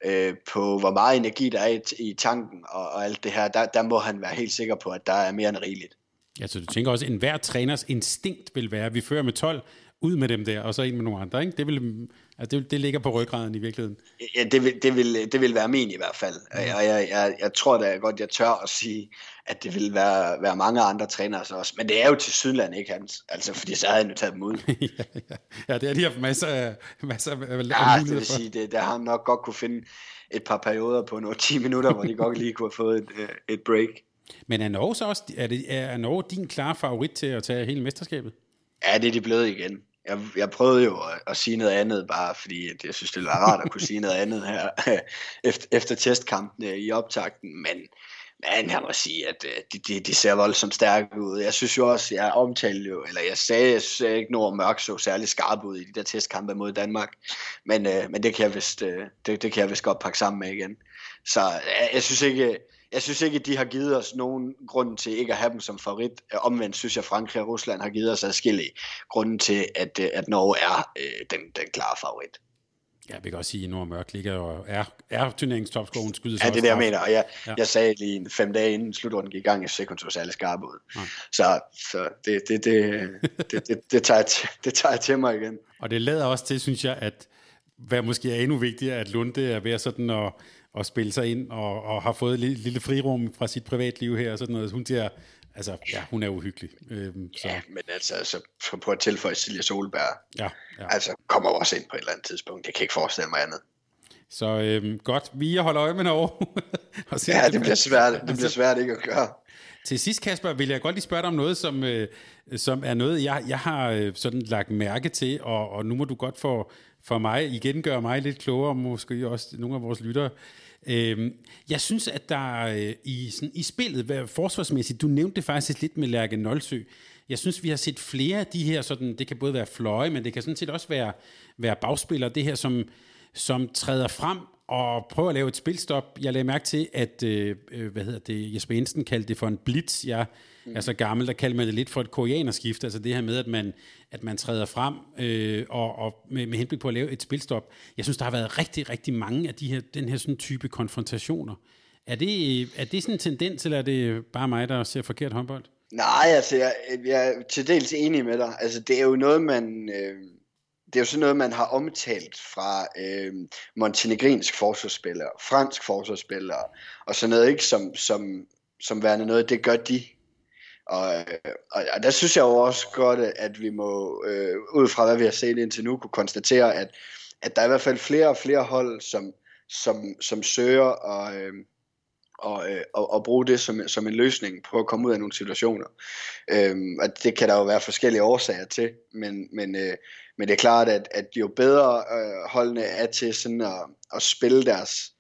øh, på hvor meget energi der er i, i tanken og, og alt det her, der, der må han være helt sikker på, at der er mere end rigeligt. Ja, så du tænker også, at enhver træners instinkt vil være, at vi fører med 12, ud med dem der, og så ind med nogle andre, ikke? Det, vil, altså det, det ligger på ryggraden i virkeligheden. Ja, det vil, det vil, det vil være min i hvert fald. Og jeg, jeg, jeg, jeg tror da godt, jeg tør at sige, at det vil være, være mange andre trænere også. Men det er jo til Sydland ikke hans. Altså, fordi så havde han jo taget dem ud. <laughs> ja, ja. ja, det har de haft masser af, masser af ja, muligheder det vil for. sige, det, der har han nok godt kunne finde et par perioder på nogle <laughs> 10 minutter, hvor de godt lige kunne have fået et, øh, et break. Men er Norge så også, er, det, er Norge din klare favorit til at tage hele mesterskabet? Ja, det er de blevet igen. Jeg, jeg prøvede jo at, at sige noget andet, bare fordi at jeg synes, det var rart at kunne sige noget andet her <laughs> efter, efter testkampene i optakten, men, men jeg må sige, at øh, de, de, de ser voldsomt stærke ud. Jeg synes jo også, jeg omtalte jo, eller jeg sagde, jeg synes ikke, Nord Mørk så særlig skarp ud i de der testkampe mod Danmark, men, øh, men det, kan jeg vist, øh, det, det kan jeg vist godt pakke sammen med igen. Så jeg, jeg synes ikke, jeg synes ikke, de har givet os nogen grund til ikke at have dem som favorit. Øh, omvendt synes jeg, Frankrig og Rusland har givet os adskillige grunde til, at, øh, at Norge er øh, den, den klare favorit. Ja, vi kan også sige, at Nord Mørk ligger og er, er turneringsstopscoren skyder Ja, det er det, jeg mener. Og jeg, ja. jeg sagde lige fem dage inden slutrunden gik i gang, jeg synes ikke, hun særlig skarp ud. Ja. Så, så det, det, det, det, det, det, tager jeg til, det tager jeg til mig igen. Og det lader også til, synes jeg, at hvad måske er endnu vigtigere, at Lunde er ved sådan at at spille sig ind og, og har fået et lille, lille frirum fra sit privatliv her og sådan noget. Hun siger, altså, ja, hun er uhyggelig. Øhm, så. Ja, men altså, altså på at tilføje Silja Solberg, ja, ja. altså kommer også ind på et eller andet tidspunkt. Jeg kan ikke forestille mig andet. Så øhm, godt, vi holder øje med Norge. <laughs> og ja, det, det bliver svært, det bliver svært ikke at gøre. Til sidst, Kasper, vil jeg godt lige spørge dig om noget, som, øh, som er noget, jeg, jeg har øh, sådan lagt mærke til, og, og nu må du godt for, for mig igen gøre mig lidt klogere, måske også nogle af vores lyttere. Øh, Øh, jeg synes, at der øh, i, sådan, i spillet, forsvarsmæssigt, du nævnte det faktisk lidt med Lærke Nolsø, jeg synes, vi har set flere af de her, sådan, det kan både være fløje, men det kan sådan set også være, være bagspillere, det her, som, som træder frem og prøve at lave et spilstop. Jeg lagde mærke til, at øh, øh hvad hedder det, Jesper Jensen kaldte det for en blitz. Jeg mm. er så gammel, der kalder man det lidt for et koreanerskift, altså det her med, at man, at man træder frem øh, og, og med, med henblik på at lave et spilstop. Jeg synes, der har været rigtig, rigtig mange af de her, den her sådan type konfrontationer. Er det, øh, er det sådan en tendens, eller er det bare mig, der ser forkert håndbold? Nej, altså jeg, jeg er til dels enig med dig. Altså det er jo noget, man... Øh det er jo sådan noget, man har omtalt fra øh, montenegrinsk forsvarsspillere, fransk forsvarsspillere, og sådan noget, ikke, som, som, som værende noget, det gør de. Og, øh, og, og der synes jeg jo også godt, at vi må, øh, ud fra hvad vi har set indtil nu, kunne konstatere, at, at der er i hvert fald flere og flere hold, som, som, som søger at, øh, og, øh, og, og bruge det som, som en løsning på at komme ud af nogle situationer. Øh, og det kan der jo være forskellige årsager til, men, men, øh, men det er klart, at, at jo bedre øh, holdene er til sådan at, at spille deres,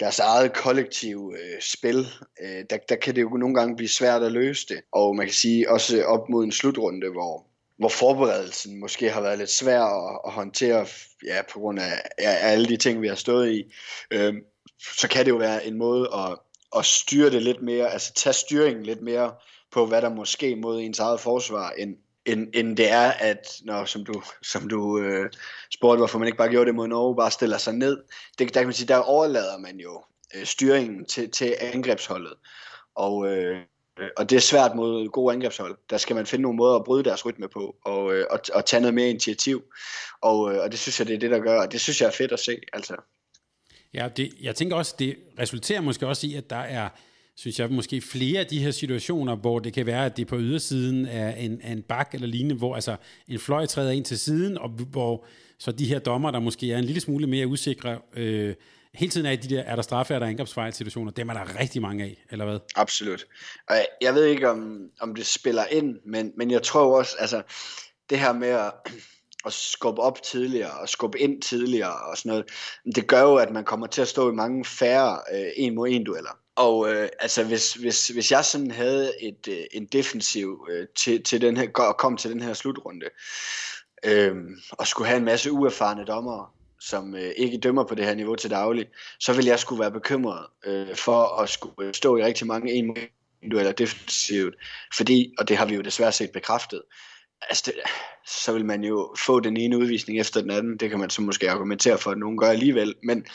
deres eget kollektive øh, spil, øh, der, der kan det jo nogle gange blive svært at løse det. Og man kan sige også op mod en slutrunde, hvor, hvor forberedelsen måske har været lidt svær at, at håndtere, ja, på grund af, af alle de ting, vi har stået i, øh, så kan det jo være en måde at, at styre det lidt mere, altså tage styringen lidt mere på, hvad der måske mod ens eget forsvar, end, end, end det er, at når, som du, som du øh, spurgte, hvorfor man ikke bare gjorde det mod Norge, bare stiller sig ned. Det, der kan man sige, der overlader man jo øh, styringen til, til angrebsholdet. Og, øh, og det er svært mod gode angrebshold. Der skal man finde nogle måder at bryde deres rytme på, og, øh, og, og tage noget mere initiativ. Og, øh, og det synes jeg, det er det, der gør, og det synes jeg er fedt at se. Altså. Ja, det, jeg tænker også, det resulterer måske også i, at der er synes jeg, måske flere af de her situationer, hvor det kan være, at det er på ydersiden af en, af en bak eller lignende, hvor altså en fløj træder ind til siden, og hvor så de her dommer, der måske er en lille smule mere usikre, øh, hele tiden er de der, er der straffe, er der angrebsfejl situationer, dem er der rigtig mange af, eller hvad? Absolut. Og jeg, jeg ved ikke, om, om det spiller ind, men, men jeg tror også, altså, det her med at, <clears throat> at skubbe op tidligere, og skubbe ind tidligere, og sådan noget, det gør jo, at man kommer til at stå i mange færre øh, en mod en dueller. Og øh, altså hvis, hvis, hvis jeg sådan havde et, øh, en defensiv øh, til, til den her, og kom til den her slutrunde, øh, og skulle have en masse uerfarne dommere, som øh, ikke dømmer på det her niveau til daglig, så vil jeg skulle være bekymret øh, for at skulle stå i rigtig mange en dueller defensivt, fordi, og det har vi jo desværre set bekræftet, altså det, så vil man jo få den ene udvisning efter den anden. Det kan man så måske argumentere for, at nogen gør alligevel. Men,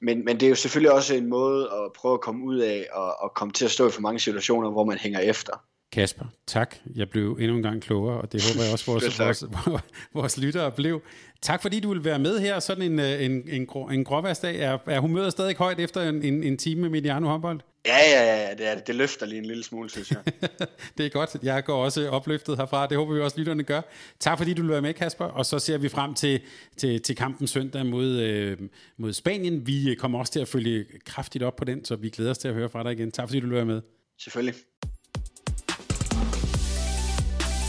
men, men det er jo selvfølgelig også en måde at prøve at komme ud af og, og komme til at stå i for mange situationer, hvor man hænger efter. Kasper, tak. Jeg blev endnu en gang klogere, og det håber jeg også, vores, <laughs> vores, <laughs> vores, lyttere blev. Tak fordi du vil være med her. Sådan en, øh, en, en, grå, en gråværsdag. Er, er humøret stadig højt efter en, en, en time med Mediano håndbold? Ja, ja, ja, det, er, det løfter lige en lille smule, synes jeg. <laughs> det er godt. Jeg går også opløftet herfra. Det håber vi også, lytterne gør. Tak fordi du vil være med, Kasper. Og så ser vi frem til, til, til kampen søndag mod, øh, mod Spanien. Vi kommer også til at følge kraftigt op på den, så vi glæder os til at høre fra dig igen. Tak fordi du vil være med. Selvfølgelig.